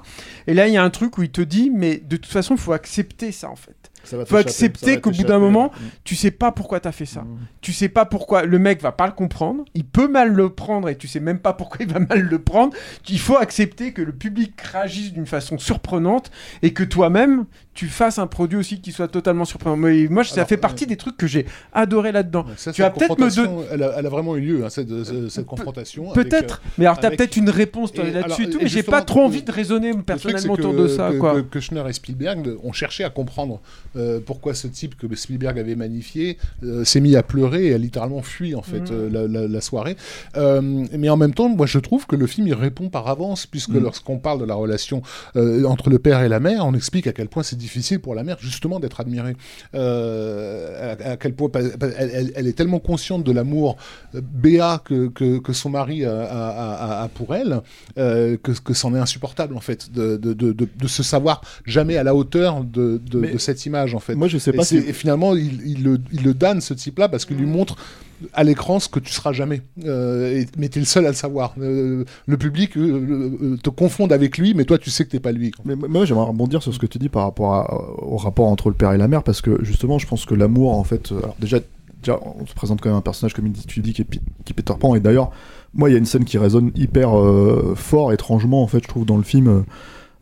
Et là, il y a un truc où il te dit, mais de toute façon, il faut accepter ça, en fait. Faut accepter qu'au bout d'un moment, Mm. tu sais pas pourquoi t'as fait ça. Mm. Tu sais pas pourquoi le mec va pas le comprendre. Il peut mal le prendre et tu sais même pas pourquoi il va mal le prendre. Il faut accepter que le public réagisse d'une façon surprenante et que toi-même tu fasses un produit aussi qui soit totalement surprenant. Mais moi, ça Alors, fait partie des trucs que j'ai adoré là-dedans. Tu vas peut-être me confrontation, elle, a, elle a vraiment eu lieu, hein, cette, cette confrontation. Peut-être. euh, mais alors, t'as avec- peut-être une réponse là-dessus et tout, et mais j'ai pas trop envie de raisonner personnellement autour que- de ça. que- quoi. que Kushner et Spielberg ont cherché à comprendre euh, pourquoi ce type que Spielberg avait magnifié euh, s'est mis à pleurer et a littéralement fui en fait euh, la, la- la soirée. Euh, mais en même temps, moi je trouve que le film il répond par avance puisque Mhm. lorsqu'on parle de la relation euh, entre le père et la mère, on explique à quel point c'est difficile pour la mère justement d'être admirée. Euh, à, à quel point elle, est tellement consciente de l'amour euh, béat que, que, que son mari a, a- pour elle euh, que, que c'en est insupportable en fait de, de, de, de- de se savoir jamais à la hauteur de, cette image en fait. Moi, je sais et, pas c'est- si- et finalement il, il le, il le damne ce type-là parce qu'il lui montre à l'écran ce que tu seras jamais. Euh, mais tu es le seul à le savoir. Euh, le public euh, te confonde avec lui, mais toi tu sais que t'es pas lui. Mais moi, j'aimerais rebondir sur ce que tu dis par rapport au rapport entre le père et la mère, parce que justement, je pense que l'amour, en fait, déjà, on se présente quand même un personnage, comme tu dis, qui est, qui est Peter Pan, et d'ailleurs, moi, il y a une scène qui résonne hyper fort, étrangement, en fait, je trouve, dans le film,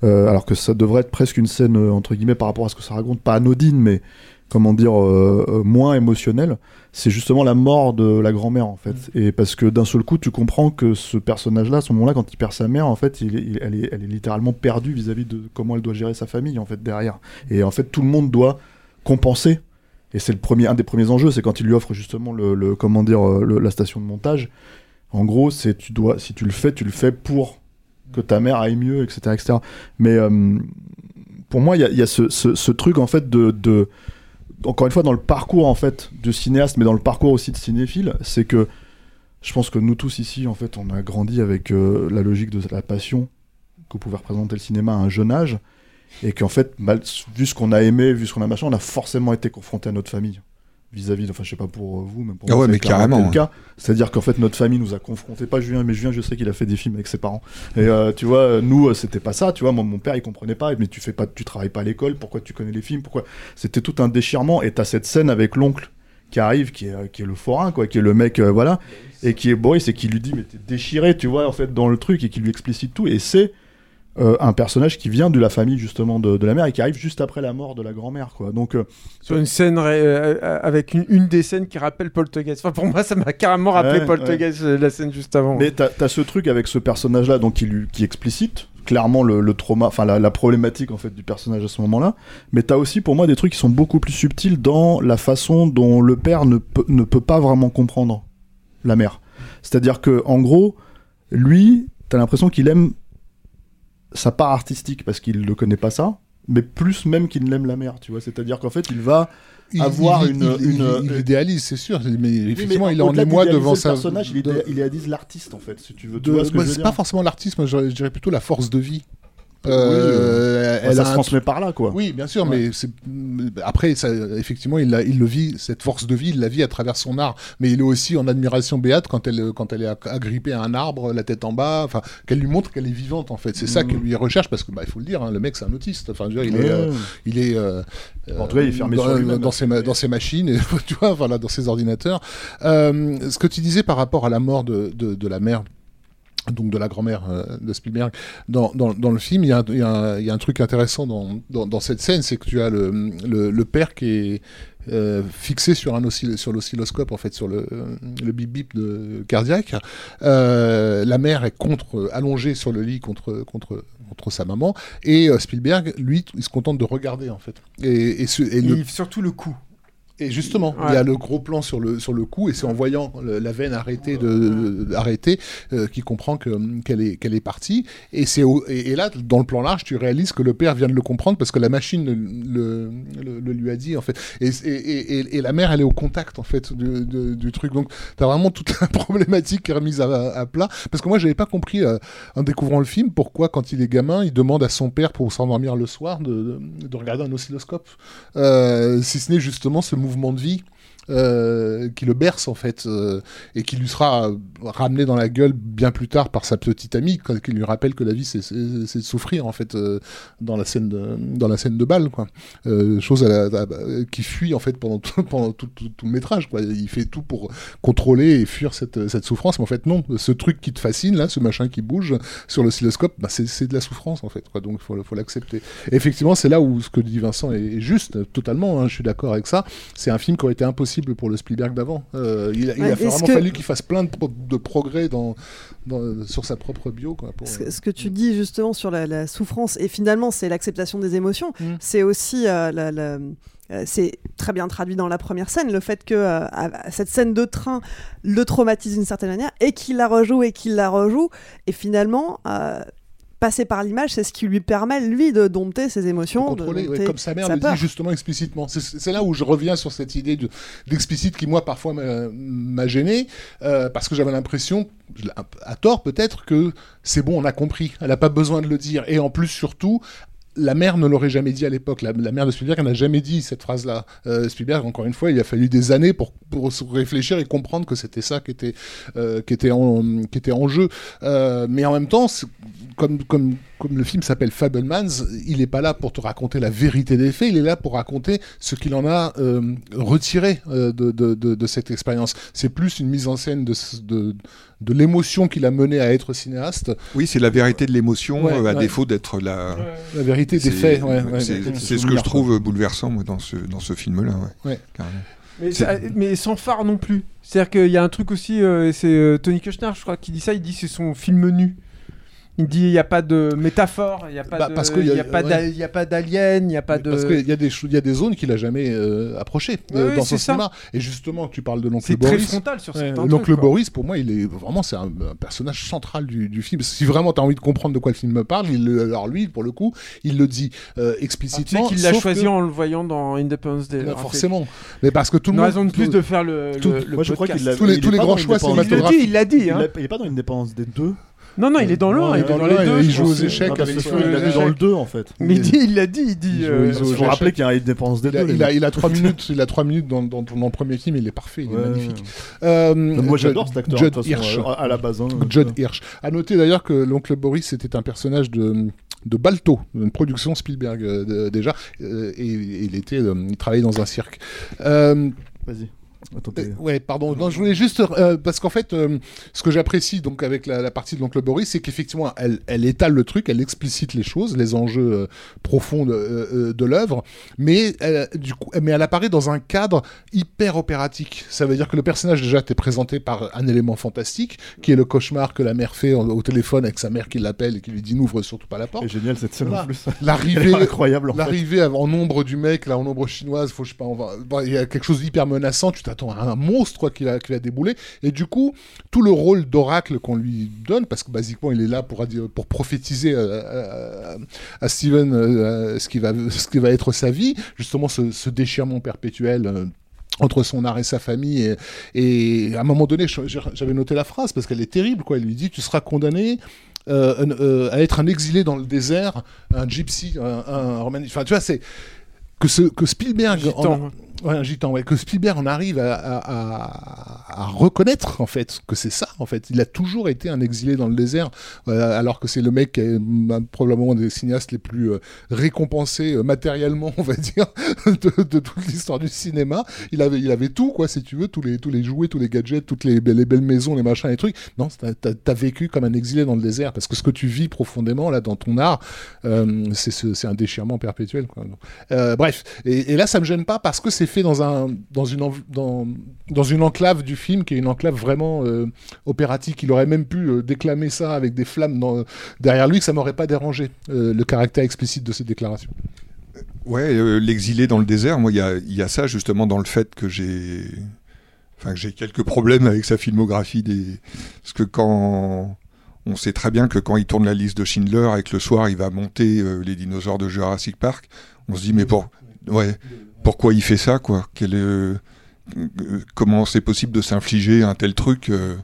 alors que ça devrait être presque une scène, entre guillemets, par rapport à ce que ça raconte, pas anodine, mais comment dire, euh, euh, moins émotionnelle, c'est justement la mort de la grand-mère, en fait. Et parce que d'un seul coup, tu comprends que ce personnage-là, à ce moment-là, quand il perd sa mère, en fait, il elle, est, elle est littéralement perdue vis-à-vis de comment elle doit gérer sa famille, en fait, derrière. Et en fait, tout le monde doit compenser. Et c'est le premier, un des premiers enjeux, c'est quand il lui offre justement le, le- comment dire, euh, le- la station de montage. En gros, c'est tu dois, si tu le fais, tu le fais pour que ta mère aille mieux, etc., etc. Mais euh, pour moi, il y a, il y a ce, ce- ce truc en fait de, de, encore une fois, dans le parcours en fait du cinéaste, mais dans le parcours aussi de cinéphile, c'est que je pense que nous tous ici, en fait, on a grandi avec euh, la logique de la passion que pouvait représenter le cinéma à un jeune âge, et qu'en fait, mal- vu ce qu'on a aimé, vu ce qu'on a machin, on a forcément été confronté à notre famille vis-à-vis, enfin je sais pas pour vous, mais pour Ah ouais, mais carrément, le cas. C'est-à-dire qu'en fait notre famille nous a confrontés, pas Julien, mais Julien je sais qu'il a fait des films avec ses parents. Et euh, tu vois, euh, nous euh, c'était pas ça, tu vois, moi mon père il comprenait pas, mais tu fais pas, tu travailles pas à l'école, pourquoi tu connais les films, pourquoi? C'était tout un déchirement, et t'as cette scène avec l'oncle qui arrive, qui est, euh, qui est le forain, quoi, qui est le mec, euh, voilà, et qui est Boris, et qui lui dit, mais t'es déchiré, tu vois, en fait, dans le truc, et qui lui explicite tout, et c'est euh, un personnage qui vient de la famille, justement, de, de la mère, et qui arrive juste après la mort de la grand-mère, quoi. Donc, euh, Sur une scène euh, avec une, une des scènes qui rappelle Poltergeist. Enfin, pour moi, ça m'a carrément rappelé Ouais, Poltergeist, la scène juste avant. Mais t'as as ce truc avec ce personnage-là, donc qui, lui, qui explicite clairement le, le trauma, enfin la, la problématique en fait du personnage à ce moment-là. Mais t'as aussi pour moi des trucs qui sont beaucoup plus subtils dans la façon dont le père ne peut, ne peut pas vraiment comprendre la mère. C'est-à-dire que en gros, lui, t'as l'impression qu'il aime sa part artistique parce qu'il ne connaît pas ça, mais plus même qu'il l'aime la mère, tu vois. C'est-à-dire qu'en fait, il va Il- avoir il- une, il- une, il idéalise, c'est sûr, mais effectivement, Oui, mais il est en émoi devant le sa. personnage, il, idéalise l'artiste en fait, si tu veux. Tu de- vois ce que bah, c'est pas forcément l'artiste, moi je dirais plutôt la force de vie. Oui, Euh, elle ça se transmet par là, quoi. Oui, bien sûr, Ouais. mais après, ça, effectivement, il, le vit cette force de vie, il la vit à travers son art, mais il est aussi en admiration béate quand elle quand elle est ag- agrippée à un arbre, la tête en bas, enfin, qu'elle lui montre qu'elle est vivante en fait. C'est ça que lui recherche parce que bah, il faut le dire, hein, le mec c'est un autiste. Enfin, je veux dire, il est, euh, il est, euh, En tout cas, il est fermé dans, sur dans ses ma- dans ses machines, et, [laughs] tu vois, voilà, dans ses ordinateurs. Ce que tu disais par rapport à la mort de, de, de la mère donc de la grand-mère euh, de Spielberg, dans, dans, dans le film, il y, a un- il y a un- il y a un truc intéressant dans, dans, cette scène, c'est que tu as le, le, le père qui est euh, fixé sur, un oscill- sur l'oscilloscope, en fait, sur le, le bip bip de, cardiaque. Euh, la mère est contre, allongée sur le lit contre, contre, contre sa maman, et Spielberg, lui, il se contente de regarder, en fait. Et, et, ce- et Et le- surtout le coup. Et justement, Ouais. il y a le gros plan sur le, sur le cou, et c'est en voyant le- la veine arrêtée, de, arrêtée euh, qu'il comprend que- qu'elle est, qu'elle est partie. Et, c'est et, et là, dans le plan large, tu réalises que le père vient de le comprendre parce que la machine le, le- le- le lui a dit, en fait. Et, et, et- la mère, elle est au contact, en fait, du, du truc. Donc, tu as vraiment toute la [laughs] problématique qui est remise à, à plat. Parce que moi, j'avais pas compris, euh, en découvrant le film, pourquoi, quand il est gamin, il demande à son père, pour s'endormir le soir, de, de- de regarder un oscilloscope. Euh, si ce n'est justement ce mouvement de vie euh, qui le berce en fait euh, et qui lui sera ramené dans la gueule bien plus tard par sa petite amie qui lui rappelle que la vie c'est de souffrir en fait euh, dans la scène de, dans la scène de balle quoi. Chose qui fuit en fait pendant [laughs] tout, le métrage quoi. Il fait tout pour contrôler et fuir cette, souffrance mais en fait non. Ce truc qui te fascine là ce machin qui bouge sur l'oscilloscope bah, c'est de la souffrance en fait donc faut, faut l'accepter. Effectivement c'est là où ce que dit Vincent est, est juste totalement hein, je suis d'accord avec ça. C'est un film qui aurait été impossible pour le Spielberg d'avant Euh, il, a- il Ouais, a est-ce vraiment que- fallu qu'il fasse plein de, pro- de progrès dans, dans- sur sa propre bio quoi, pour- Ce, ce que tu dis justement sur la, la souffrance, et finalement c'est l'acceptation des émotions, Mm. c'est aussi euh, la- la- euh, c'est très bien traduit dans la première scène, le fait que euh, cette scène de train le traumatise d'une certaine manière, et qu'il la rejoue et qu'il la rejoue, et finalement euh, passer par l'image, c'est ce qui lui permet lui de dompter ses émotions, de contrôler, dompter comme sa mère sa le peur. dit justement explicitement. C'est- là où je reviens sur cette idée de- d'explicite qui, moi, parfois m'a- gêné, euh, parce que j'avais l'impression, à tort peut-être, que c'est bon, on a compris, elle n'a pas besoin de le dire. Et en plus, surtout, la mère ne l'aurait jamais dit à l'époque. La, mère de Spielberg n'a jamais dit cette phrase-là. Euh, Spielberg, encore une fois, il a fallu des années pour, pour réfléchir et comprendre que c'était ça qui était, euh, qui était, en, qui était en jeu. Euh, mais en même temps, comme, comme, comme le film s'appelle Fablemans, il n'est pas là pour te raconter la vérité des faits, il est là pour raconter ce qu'il en a euh, retiré euh, de, de, de, de cette expérience. C'est plus une mise en scène de, de, de l'émotion qu'il a mené à être cinéaste. Oui, c'est la vérité de l'émotion, Ouais, euh, à ouais. défaut d'être la... La vérité des faits, ouais, ouais, c'est ce que je trouve bouleversant moi, dans ce, dans ce film-là. Ouais. Ouais. Carrément. Mais, ça- mais sans phare non plus. C'est-à-dire qu'il y a un truc aussi, euh, c'est euh, Tony Kushner, je crois, qui dit ça. Il dit c'est son film nu. Il dit il n'y a pas de métaphore, il n'y a pas Bah, de- parce qu'il y a- il y a pas ouais. d'a- il y a pas d'alien, il n'y a pas de. Parce qu'il y, a des il y a des zones qu'il a jamais euh, approchées euh, dans ça. cinéma. Et justement, tu parles de l'oncle C'est très Boris. frontal sur Ouais, L'oncle. Boris, pour moi, il est vraiment c'est un, un personnage central du, du film. Si vraiment tu as envie de comprendre de quoi le film me parle, il le- alors lui, pour le coup, il le dit euh, Ah, tu sais explicitement. qu'il l'a choisi que- en le voyant dans Independence Day. Alors, forcément. Mais parce que tout le monde. raison de plus de faire le, tout- le, le Moi, je crois qu'il l'a- Tous les- grands choix Day. Il le dit, il l'a dit. Il hein. l'a- il est pas dans Independence des deux. Non, non, il est dans le 1, il est dans, dans les deux. il joue aux échecs avec il l'a vu dans le 2 en fait. Mais il, dit, il l'a dit, il dit. Il euh, faut rappeler qu'il y a une dépense des Il a, deux. il a, mecs. il a trois [laughs] minutes, il a trois minutes dans, dans, dans le premier film, il est parfait, il est Ouais. magnifique. Euh, Moi j'adore Judd- cet acteur. Judd Hirsch. euh, à la base. hein. Judd Hirsch. À noter d'ailleurs que l'oncle Boris était un personnage de de Balto, une production Spielberg euh, de- déjà, euh, et, et il était, euh, il travaillait dans un cirque. Euh, Vas-y. Attends, euh, ouais, pardon. Non, je voulais juste euh, parce qu'en fait, euh, ce que j'apprécie donc avec la, la partie de l'oncle Boris, c'est qu'effectivement, elle, elle étale le truc, elle explicite les choses, les enjeux euh, profonds de, de l'œuvre, mais elle, du coup, mais elle apparaît dans un cadre hyper opératique. Ça veut dire que le personnage déjà t'est présenté par un élément fantastique, qui est le cauchemar que la mère fait au, au téléphone avec sa mère qui l'appelle et qui lui dit n'ouvre surtout pas la porte. C'est génial cette scène Voilà. en plus. [laughs] L'arrivée, incroyable en. L'arrivée en ombre du mec, là en ombre chinoise, faut je sais pas, on va, bon, il y a quelque chose d'hyper menaçant. Tu un monstre qui, va, qui va débouler. Et du coup, tout le rôle d'oracle qu'on lui donne, parce que basiquement il est là pour pour prophétiser euh, euh, à Steven euh, ce qui va [laughs] ce qui va être sa vie, justement ce, ce déchirement perpétuel. euh, entre son art et sa famille et, et à un moment donné j'avais noté la phrase parce qu'elle est terrible quoi il lui dit tu seras condamné euh, euh, à être un exilé dans le désert, un gypsy, un, un Roman- Enfin, tu vois, c'est que, ce, que Spielberg. Gitan, en- ouais. Ouais, un gitan, ouais. Que Spielberg en arrive à, à- à- à reconnaître, en fait, que c'est ça, en fait. Il a toujours été un exilé dans le désert, euh, alors que c'est le mec qui est mm, probablement un des cinéastes les plus euh, récompensés euh, matériellement, [laughs] on va dire, de, toute l'histoire du cinéma. Il avait, il avait tout, quoi, si tu veux, tous les, tous les jouets, tous les gadgets, toutes les, les belles maisons, les machins, les trucs. Non, t'as- t'as vécu comme un exilé dans le désert, parce que ce que tu vis profondément, là, dans ton art, euh, c'est ce- c'est un déchirement perpétuel, quoi. Euh, bref, et, et là, ça me gêne pas parce que c'est fait dans, un, dans, une, dans, dans une enclave du film qui est une enclave vraiment euh, opératique. Il aurait même pu euh, déclamer ça avec des flammes derrière lui, que ça m'aurait pas dérangé, euh, le caractère explicite de ces déclarations. Ouais, euh, l'exilé dans le désert, moi, il y a, y a ça justement dans le fait que j'ai. Enfin, j'ai quelques problèmes avec sa filmographie. Des... Parce que quand. On sait très bien que quand il tourne la liste de Schindler et que le soir il va monter les dinosaures de Jurassic Park, on se dit, mais pour... ouais, pourquoi il fait ça, quoi Quel euh, Comment c'est possible de s'infliger un tel truc euh,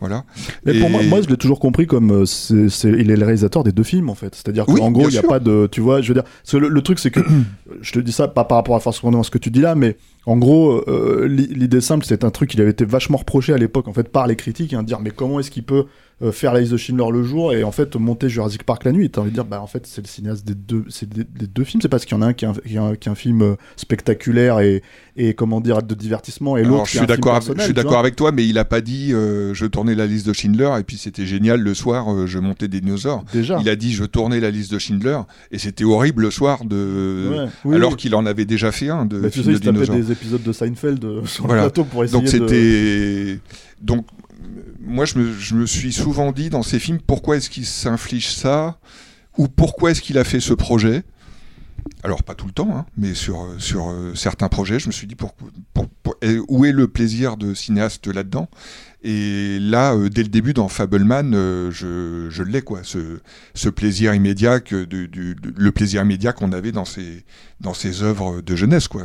Voilà. Mais pour moi, moi, je l'ai toujours compris comme euh, c'est, c'est- il est le réalisateur des deux films en fait. C'est-à-dire qu'en Oui, gros, il n'y a sûr. pas de, tu vois, je veux dire, parce que le, le truc c'est que [clears throat] je te dis ça pas par rapport à forcément ce que tu dis là, mais en gros, euh, l'i- l'idée simple, c'est un truc qui avait été vachement reproché à l'époque en fait par les critiques, hein, de dire mais comment est-ce qu'il peut euh, faire la liste de Schindler le jour et en fait monter Jurassic Park la nuit? Et t'as envie de dire bah en fait c'est le cinéaste des deux c'est des, des deux films c'est parce qu'il y en a un qui est un, qui est un, qui est un film euh, spectaculaire et, et comment dire de divertissement et l'autre je suis d'accord, avec- je suis d'accord avec toi, mais il a pas dit je tournais la liste de Schindler et puis c'était génial le soir, je montais des dinosaures. Déjà. Il a dit je tournais la liste de Schindler et c'était horrible le soir de, Ouais, oui, alors oui. qu'il en avait déjà fait un de Bah, tu sais, de dinosaures. Des épisodes de Seinfeld euh, [laughs] sur Voilà. le plateau pour essayer Donc de... c'était donc moi je me, je me suis souvent dit dans ces films pourquoi est-ce qu'il s'inflige ça ou pourquoi est-ce qu'il a fait ce projet? Alors pas tout le temps, hein, mais sur, sur euh, certains projets, je me suis dit pour, pour- où est le plaisir de cinéaste là-dedans? Et là, euh, dès le début dans Fableman, euh, je, je l'ai quoi, ce, ce plaisir immédiat que du, du- du- le plaisir immédiat qu'on avait dans ces dans ces œuvres de jeunesse quoi.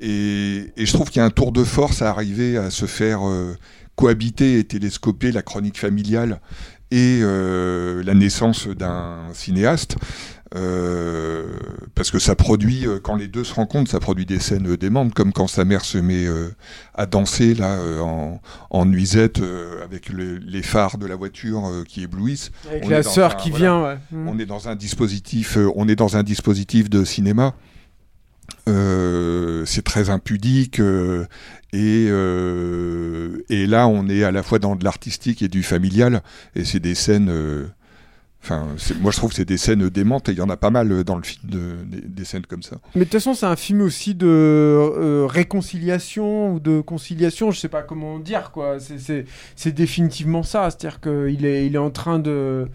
Et, et je trouve qu'il y a un tour de force à arriver à se faire euh, cohabiter et télescoper la chronique familiale et euh, la naissance d'un cinéaste. Euh, parce que ça produit, euh, quand les deux se rencontrent, ça produit des scènes euh, démentes, comme quand sa mère se met euh, à danser là euh, en, en nuisette euh, avec le- les phares de la voiture euh, qui éblouissent. Avec On la sœur qui voilà. vient, ouais. Mm. On est dans un dispositif, euh, on est dans un dispositif de cinéma. Euh, c'est très impudique euh, et, euh, et là on est à la fois dans de l'artistique et du familial et c'est des scènes Enfin, moi je trouve que c'est des scènes démentes et il y en a pas mal dans le film, de, des, scènes comme ça. Mais de toute façon, c'est un film aussi de réconciliation ou de conciliation, je sais pas comment dire quoi. C'est définitivement ça. C'est-à-dire qu'il est, il est en train de.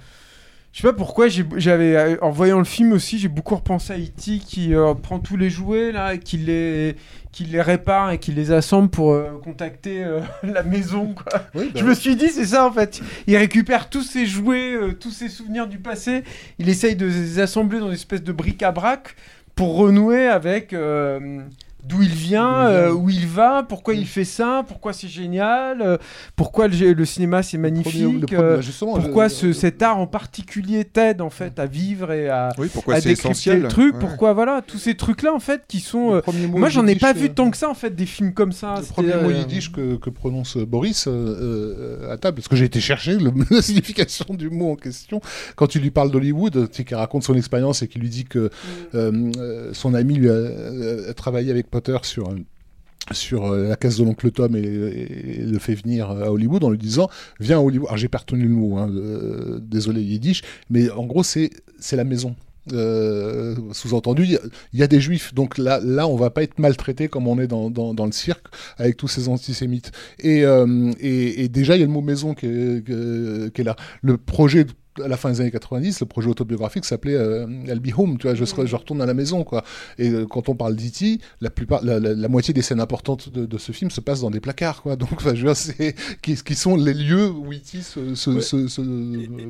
Je sais pas pourquoi, j'avais en voyant le film aussi, j'ai beaucoup repensé à E.T. qui euh, prend tous les jouets là, et qui les, qui les répare et qui les assemble pour euh, contacter euh, [laughs] la maison quoi. Oui, bah Je me suis dit, c'est ça en fait. Il récupère tous ses jouets, tous ses souvenirs du passé. Il essaye de les assembler dans une espèce de bric-à-brac pour renouer avec euh, d'où il vient, euh, où il va, pourquoi il fait ça, pourquoi c'est génial, euh, pourquoi le, le cinéma c'est magnifique, premier- euh, justement, pourquoi ce- cet art en particulier t'aide en fait à vivre et à, Oui, pourquoi à essentiel. le truc, Ouais. pourquoi voilà, tous ces trucs là en fait qui sont. moi j'en ai pas vu tant que ça en fait des films comme ça. Le premier mot yiddish que, que prononce Boris à table, parce que j'ai été chercher le- [laughs] la signification du mot en question, quand il lui parle d'Hollywood, tu qu'il raconte son expérience et qu'il lui dit que euh, son ami lui a, a- a travaillé avec Sur... euh, sur euh, la caisse de l'oncle Tom et, le fait venir à Hollywood en lui disant viens à Hollywood alors j'ai pas retenu le mot hein, euh, désolé yiddish mais en gros c'est c'est la maison euh, sous-entendu, il y a- des juifs, donc là, là, on va pas être maltraité comme on est dans, dans, le cirque avec tous ces antisémites. Et, euh, et, déjà, il y a le mot maison qui est, qui est là. Le projet à la fin des années 90, le projet autobiographique s'appelait euh, I'll be home, tu vois, je, serai- je retourne à la maison, quoi. Et euh, quand on parle d'E.T., la plupart, la, la- la moitié des scènes importantes de, de ce film se passent dans des placards, quoi. Donc, je veux c'est qui, qui sont les lieux où E.T. se, se, Ouais. se- se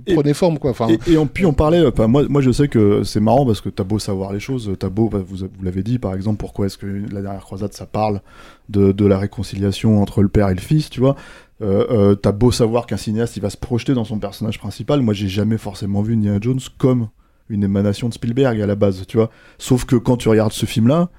Et- prenait forme, quoi. Enfin, Et, et en, puis on parlait, enfin, moi, moi je sais que c'est marrant parce que t'as beau savoir les choses, t'as beau, bah, vous, vous l'avez dit par exemple, pourquoi est-ce que la dernière croisade ça parle de, de la réconciliation entre le père et le fils, tu vois. Euh, euh, t'as beau savoir qu'un cinéaste il va se projeter dans son personnage principal, moi j'ai jamais forcément vu Indiana Jones comme une émanation de Spielberg à la base, tu vois. Sauf que quand tu regardes ce film-là,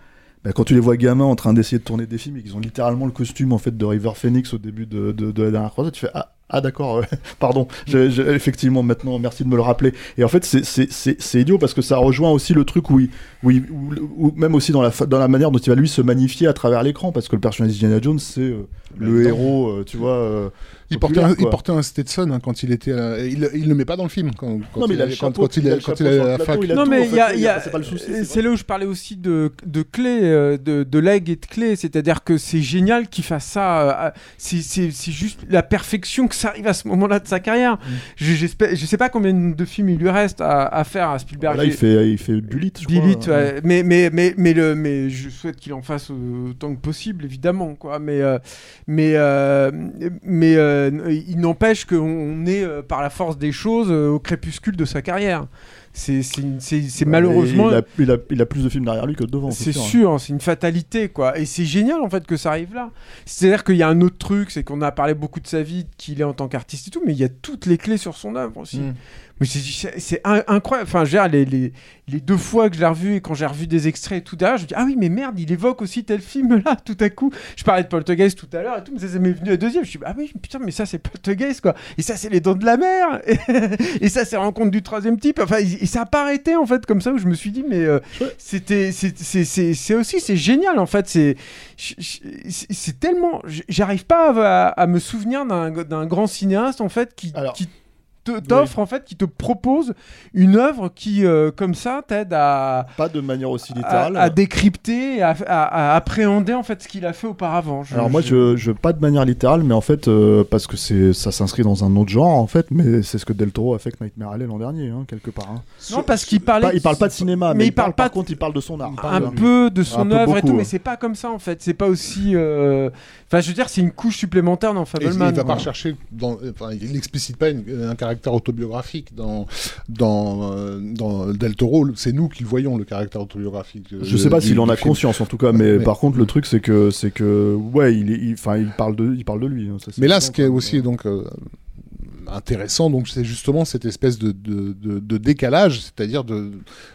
bah, quand tu les vois gamins en train d'essayer de tourner des films et qu'ils ont littéralement le costume en fait de River Phoenix au début de, de, de la dernière croisade, tu fais ah, ah d'accord, ouais, [laughs] pardon, je- je- effectivement maintenant merci de me le rappeler. Et en fait c'est- c'est c'est- c'est idiot parce que ça rejoint aussi le truc où, il, où, il- où- où- même aussi dans la, dans la manière dont il va lui se magnifier à travers l'écran parce que le personnage d'Indiana Jones c'est euh, le évidemment. héros, euh, tu vois. euh, Il portait, un, il portait un Stetson hein, quand il était. euh, il, il le met pas dans le film. Quand, quand Non, mais il, il a quand, quand il, a quand il le la fac. a non tout, mais il a, a- a- c'est pas le souci, c'est c'est là où je parlais aussi de, de euh, de, de legs et de clés, c'est-à-dire que c'est génial qu'il fasse ça, euh, c'est- c'est c'est juste la perfection que ça arrive à ce moment-là de sa carrière. Mm. Je, je sais pas combien de films il lui reste à, à faire à Spielberg. Là il fait, il fait Bullet, je crois. Ouais. mais, mais, mais, mais, le, mais je souhaite qu'il en fasse autant que possible, évidemment. Quoi. Mais, euh, mais, euh, mais euh, il n'empêche qu'on on est, par la force des choses, au crépuscule de sa carrière. C'est Ouais, malheureusement. Il a, il, a, il a plus de films derrière lui que devant. C'est hein. sûr, c'est une fatalité, quoi. Et c'est génial, en fait, que ça arrive là. C'est-à-dire qu'il y a un autre truc, c'est qu'on a parlé beaucoup de sa vie, qu'il est en tant qu'artiste et tout, mais il y a toutes les clés sur son œuvre aussi. Mm. Mais c'est- c'est c'est in- incroyable. Enfin, je veux dire, les, les, les deux fois que je l'ai revu et quand j'ai revu des extraits et tout derrière, je me dis, ah oui, mais merde, il évoque aussi tel film là, tout à coup. Je parlais de Poltergeist tout à l'heure et tout, mais ça, ça m'est venu à deuxième. Je me suis dit, ah oui, putain, mais ça, c'est Poltergeist, quoi. Et ça, c'est Les Dents de la Mer. [laughs] et ça, c'est Rencontre du troisième type. Enfin, et ça a pas arrêté, en fait, comme ça, où je me suis dit, mais euh, c'était, c'est- aussi, c'est génial, en fait. C'est c'est tellement. J'arrive pas à, à me souvenir d'un grand cinéaste, en fait, qui. qui t'offre en fait, qui te propose une œuvre qui, euh, comme ça, t'aide à pas de manière aussi littérale. à décrypter, à, à- à appréhender en fait ce qu'il a fait auparavant. Je- Alors moi, je, je pas de manière littérale, mais en fait, euh, parce que c'est ça s'inscrit dans un autre genre, en fait, mais c'est ce que Del Toro a fait avec Nightmare Alley l'an dernier, hein, quelque part. hein. Non, parce qu'il parlait. Pas- il parle pas de cinéma, mais, mais il il parle parle, pas par contre, il parle de son art. un peu de son œuvre et tout, mais c'est pas comme ça en fait. C'est pas aussi. euh, Enfin, je veux dire, c'est une couche supplémentaire dans Et Fableman. il va pas dans, enfin, il n'explicite pas une- un caractère autobiographique dans, dans, euh, dans Del Toro. C'est nous qui voyons, le caractère autobiographique. euh, Je sais pas s'il en a film. conscience en tout cas, mais, Mais- par contre le truc c'est que c'est que ouais, il, est- il, il parle de, il parle de lui. hein, ça, Mais là, ce qui est quoi. aussi donc euh, intéressant, donc c'est justement cette espèce de, de, de- de décalage, c'est-à-dire de,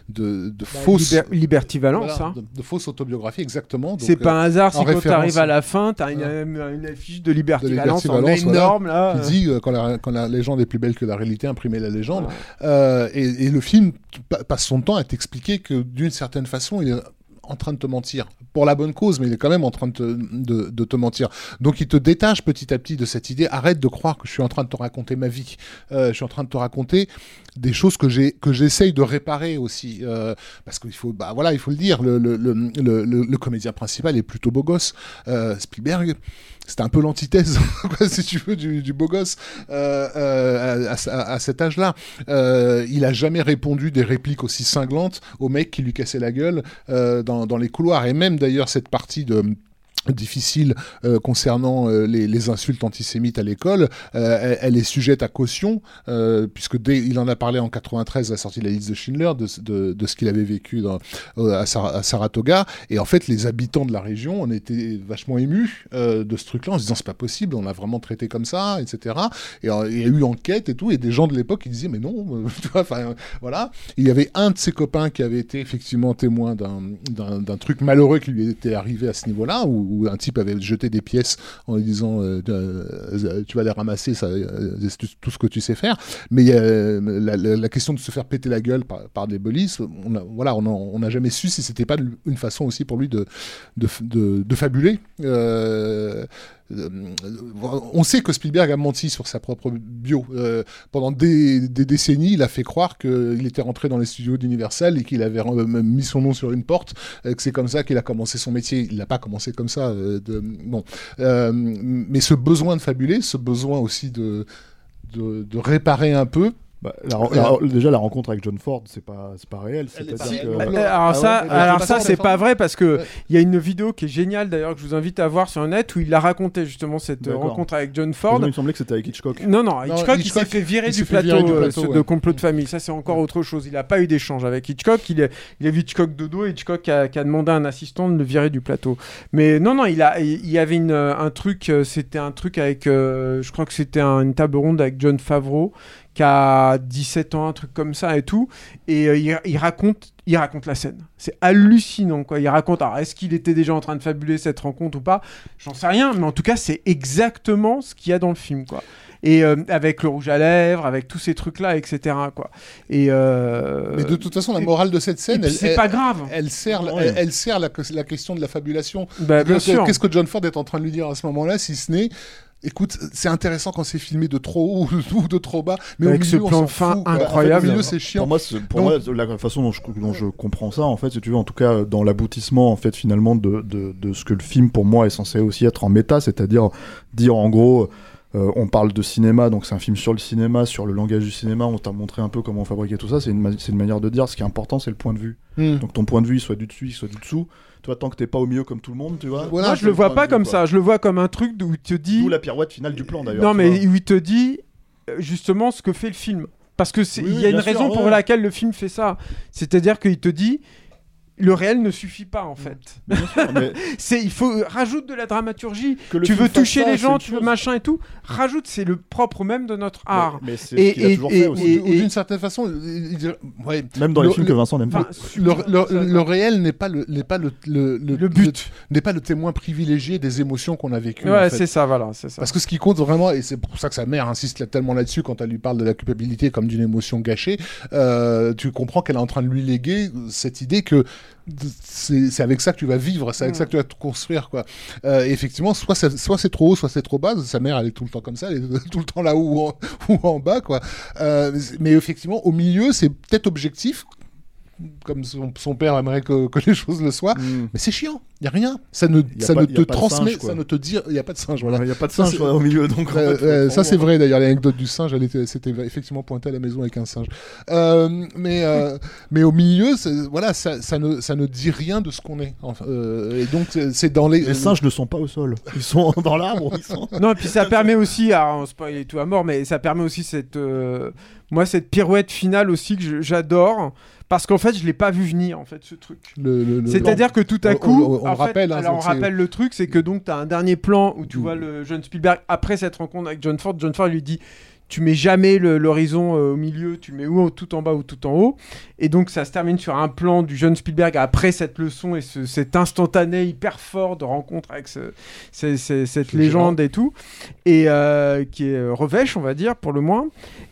de, de fausse Liber- Liberty Valence, voilà, hein. de, fausse autobiographie, exactement. C'est pas un euh, hasard si en quand référence- t'arrives à la fin, t'as une, Voilà. une affiche de Liberty, Valence en Valence, voilà, énorme là. qui dit euh, quand, la, quand la légende est plus belle que la réalité, imprimez la légende. Euh, et, et le film pa- passe son temps à t'expliquer que d'une certaine façon, il est en train de te mentir. pour la bonne cause, mais il est quand même en train de te, mentir. Donc il te détache petit à petit de cette idée. Arrête de croire que je suis en train de te raconter ma vie. Euh, je suis en train de te raconter des choses que j'ai que j'essaye de réparer aussi euh, parce qu'il faut bah voilà il faut le dire le, le comédien principal est plutôt beau gosse euh, Spielberg c'était un peu l'antithèse, [laughs] si tu veux, du, beau gosse euh, euh, à, cet âge-là. Euh, il a jamais répondu des répliques aussi cinglantes au mec qui lui cassait la gueule dans les couloirs. Et même d'ailleurs cette partie de difficile euh, concernant euh, les, les insultes antisémites à l'école, euh, elle, est sujette à caution, euh, puisque dès, il en a parlé en 93 à la sortie de la liste de Schindler, de, de, de ce qu'il avait vécu dans, euh, à, à Saratoga, et en fait les habitants de la région, on était vachement émus euh, de ce truc-là, en se disant c'est pas possible, on l'a vraiment traité comme ça, etc. Et il y a eu enquête et tout, et des gens de l'époque qui disaient mais non, [laughs] enfin voilà. Il y avait un de ses copains qui avait été effectivement témoin d'un truc malheureux qui lui était arrivé à ce niveau-là, où, où un type avait jeté des pièces en lui disant euh, euh, tu vas les ramasser, euh, c'est tout, ce que tu sais faire. Mais la, question de se faire péter la gueule par, des polices, on a, voilà, on n'a jamais su si c'était pas une façon aussi pour lui de, fabuler. On sait que Spielberg a menti sur sa propre bio. Pendant des, des décennies, il a fait croire qu'il était rentré dans les studios d'Universal et qu'il avait mis son nom sur une porte, que c'est comme ça qu'il a commencé son métier. Il n'a pas commencé comme ça. Euh. Euh, mais ce besoin de fabuler, ce besoin aussi de réparer un peu. Bah, la ren- la- déjà, la rencontre avec John Ford, c'est pas, c'est pas réel. Que-. Euh, Alors Ah ça, ouais, alors ça c'est pas vrai parce que Ouais. il y a une vidéo qui est géniale d'ailleurs que je vous invite à voir sur le net où il a raconté justement cette rencontre avec John Ford. Il me semblait que c'était avec Hitchcock. Non, non, Non, Hitchcock, il Hitchcock, s'est fait virer du s'est fait plateau, virer du euh, plateau, ouais. de complot de famille. Ça, c'est encore autre chose. Il n'a pas eu d'échange avec Hitchcock. Il, est, il a vu Hitchcock de dos et Hitchcock a, qui a demandé à un assistant de le virer du plateau. Mais non, non, il, a, il y avait une, euh, un truc, c'était un truc avec, euh, je crois que c'était un- une table ronde avec John Favreau qui a 17 ans, un truc comme ça et tout. Et euh, il, il raconte, il raconte la scène. C'est hallucinant, quoi. Il raconte, alors est-ce qu'il était déjà en train de fabuler cette rencontre ou pas? J'en sais rien, mais en tout cas, c'est exactement ce qu'il y a dans le film, quoi. Et euh, avec le rouge à lèvres, avec tous ces trucs-là, etc., quoi. Et euh, Mais de toute façon, la morale de cette et scène, elle, c'est elle- pas grave. Elle sert, Ouais. elle, elle sert la, la question de la fabulation. Bah, bien Qu'est-ce sûr. qu'est-ce que John Ford est en train de lui dire à ce moment-là, si ce n'est Écoute, c'est intéressant quand c'est filmé de trop haut [laughs] ou de trop bas, mais Avec au ce milieu, on plan s'en fin fout, quoi. En fait, incroyable. au milieu, c'est chiant. Pour moi, c'est- pour Donc- moi, la façon dont je, dont je comprends ça, en fait, si tu veux, en tout cas, dans l'aboutissement, en fait, finalement, de, de, de ce que le film, pour moi, est censé aussi être en méta, c'est-à-dire dire, en gros, euh, on parle de cinéma, donc c'est un film sur le cinéma, sur le langage du cinéma, on t'a montré un peu comment on fabriquait tout ça, c'est une, ma- une manière de dire, ce qui est important, c'est le point de vue. Hmm. Donc ton point de vue, il soit du dessus, il soit du dessous. Toi, tant que t'es pas au milieu comme tout le monde, tu vois. Voilà, Moi, je le vois pas comme quoi. ça. Je le vois comme un truc où il te dit. D'où la pirouette finale du plan, d'ailleurs. Non, mais vois. où il te dit euh, justement ce que fait le film. Parce que il oui, y a une sûr, raison pour laquelle le film fait ça. C'est-à-dire qu'il te dit le réel ne suffit pas en fait. Bien sûr, [laughs] mais C'est il faut rajoute de la dramaturgie. que Tu veux toucher ça, les gens, tu veux chose. machin et tout. Rajoute, c'est le propre même de notre art. Mais, mais c'est Et- ce qu'il a et- toujours et- fait aussi. ou d'une certaine façon, il- il- ouais, Même dans les le- films le- que Vincent n'aime pas. le, le- ça, le réel n'est pas le n'est pas le le, Le but. n'est pas le témoin privilégié des émotions qu'on a vécues. Ouais, en fait. c'est ça, voilà, c'est ça. Parce que ce qui compte vraiment, et c'est pour ça que sa mère insiste là- tellement là-dessus quand elle lui parle de la culpabilité comme d'une émotion gâchée, euh, tu comprends qu'elle est en train de lui léguer cette idée que c'est avec ça que tu vas vivre, c'est avec ça que tu vas te construire. Quoi. Euh, effectivement, soit, soit c'est trop haut, soit c'est trop bas. Sa mère, elle est tout le temps comme ça, elle est [laughs] tout le temps là haut ou en, ou en bas. Quoi. Euh, mais effectivement, au milieu, c'est peut-être objectif, comme son, son père aimerait que, que les choses le soient, Mm. mais c'est chiant, il n'y a rien. Ça ne, ça pas- ne te transmet, singe, ça ne te dit, il n'y a pas de singe. Voilà. Il n'y a pas de singe au milieu, donc en Euh, fait, euh, ça c'est vrai d'ailleurs l'anecdote du singe elle était c'était effectivement pointé à la maison avec un singe Euh, mais euh, mais au milieu voilà ça, ça ne ça ne dit rien de ce qu'on est Enfin, euh, et donc c'est- dans les Les singes ne sont pas au sol. Ils sont [laughs] dans l'arbre. Sont... Non, et puis ça permet aussi, alors on spoil tout à mort, mais ça permet aussi cette, euh, moi cette pirouette finale aussi que j'adore, parce qu'en fait je l'ai pas vu venir en fait ce truc. C'est-à-dire que tout à coup, on- on en fait, rappelle, hein, alors on rappelle le truc, c'est que donc tu as un dernier plan où tu vois le jeune Spielberg après cette rencontre avec John Ford. John Ford lui dit tu mets jamais l'horizon euh, au milieu, tu le mets ou tout en bas ou tout en haut. Et donc ça se termine sur un plan du jeune Spielberg après cette leçon et ce- cet instantané hyper fort de rencontre avec ce- ce- ce- cette Ce légende et tout, et euh, qui est euh, revêche, on va dire, pour le moins.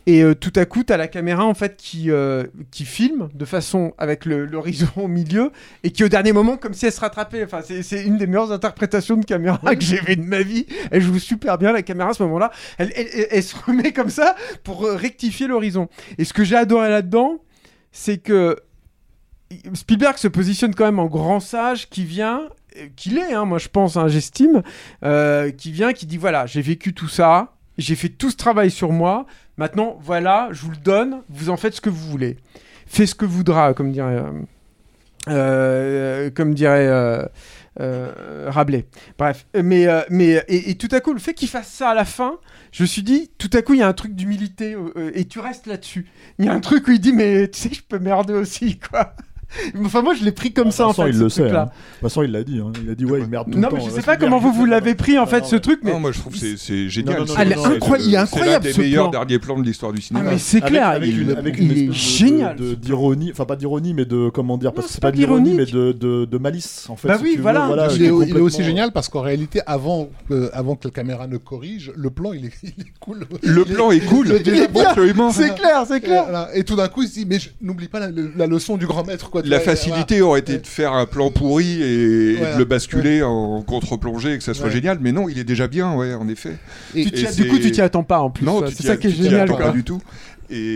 Et euh, tout à coup, tu as la caméra en fait qui, euh, qui filme de façon avec l'horizon au milieu et qui au dernier moment, comme si elle se rattrapait. Enfin, c'est- c'est une des meilleures interprétations de caméra [laughs] que j'ai vues de ma vie. Elle joue super bien la caméra à ce moment-là. Elle, elle- elle- elle se remet comme ça pour euh, rectifier l'horizon. Et ce que j'ai adoré là-dedans, c'est que Spielberg se positionne quand même en grand sage qui vient, euh, qu'il est, hein, moi je pense, hein, j'estime, euh, qui vient, qui dit voilà, j'ai vécu tout ça, j'ai fait tout ce travail sur moi, maintenant voilà, je vous le donne, vous en faites ce que vous voulez. Fais ce que voudra, comme dirait, comme dirait Rabelais. Bref, mais, euh, mais et, et tout à coup, le fait qu'il fasse ça à la fin, je me suis dit, tout à coup, il y a un truc d'humilité euh, euh, et tu restes là-dessus. Il y a un truc où il dit, mais tu sais, je peux merder aussi, quoi. [laughs] Enfin, moi, je l'ai pris comme ça, en De toute façon, fait. il ce le sait. hein. De toute façon, il l'a dit. hein. Il a dit, ouais, il merde tout Non, le mais temps. je sais pas comment vous, vous l'avez pris, en fait, Non, ce mais- truc, mais. Non, moi je trouve que c'est- c'est génial. C'est- c'est incroyable- il est c'est incroyable, l'un des ce meilleurs plan. derniers plans de l'histoire du cinéma. mais c'est clair, avec, il- une, avec il une est génial, d'ironie, enfin pas d'ironie, mais de comment dire, parce que c'est c'est pas de l'ironie, mais de, malice en fait. Bah oui, voilà. il, est, aussi génial parce qu'en réalité, avant, euh, avant que la caméra ne corrige, le plan il est, [laughs] cool. Le plan est cool. [laughs] C'est clair, c'est Et, voilà. Et tout d'un coup, il se dit Mais je- n'oublie pas la, la leçon du grand maître. Quoi, La facilité aurait été de faire un plan pourri et, de le basculer en contre-plongée et que ça soit Ouais. génial, mais non, il est déjà bien, ouais, en effet. Et- Tu t'y- Et du coup, tu t'y attends pas en plus. Non, tu c'est ça qui est tu t'y génial. attends quoi. pas du tout.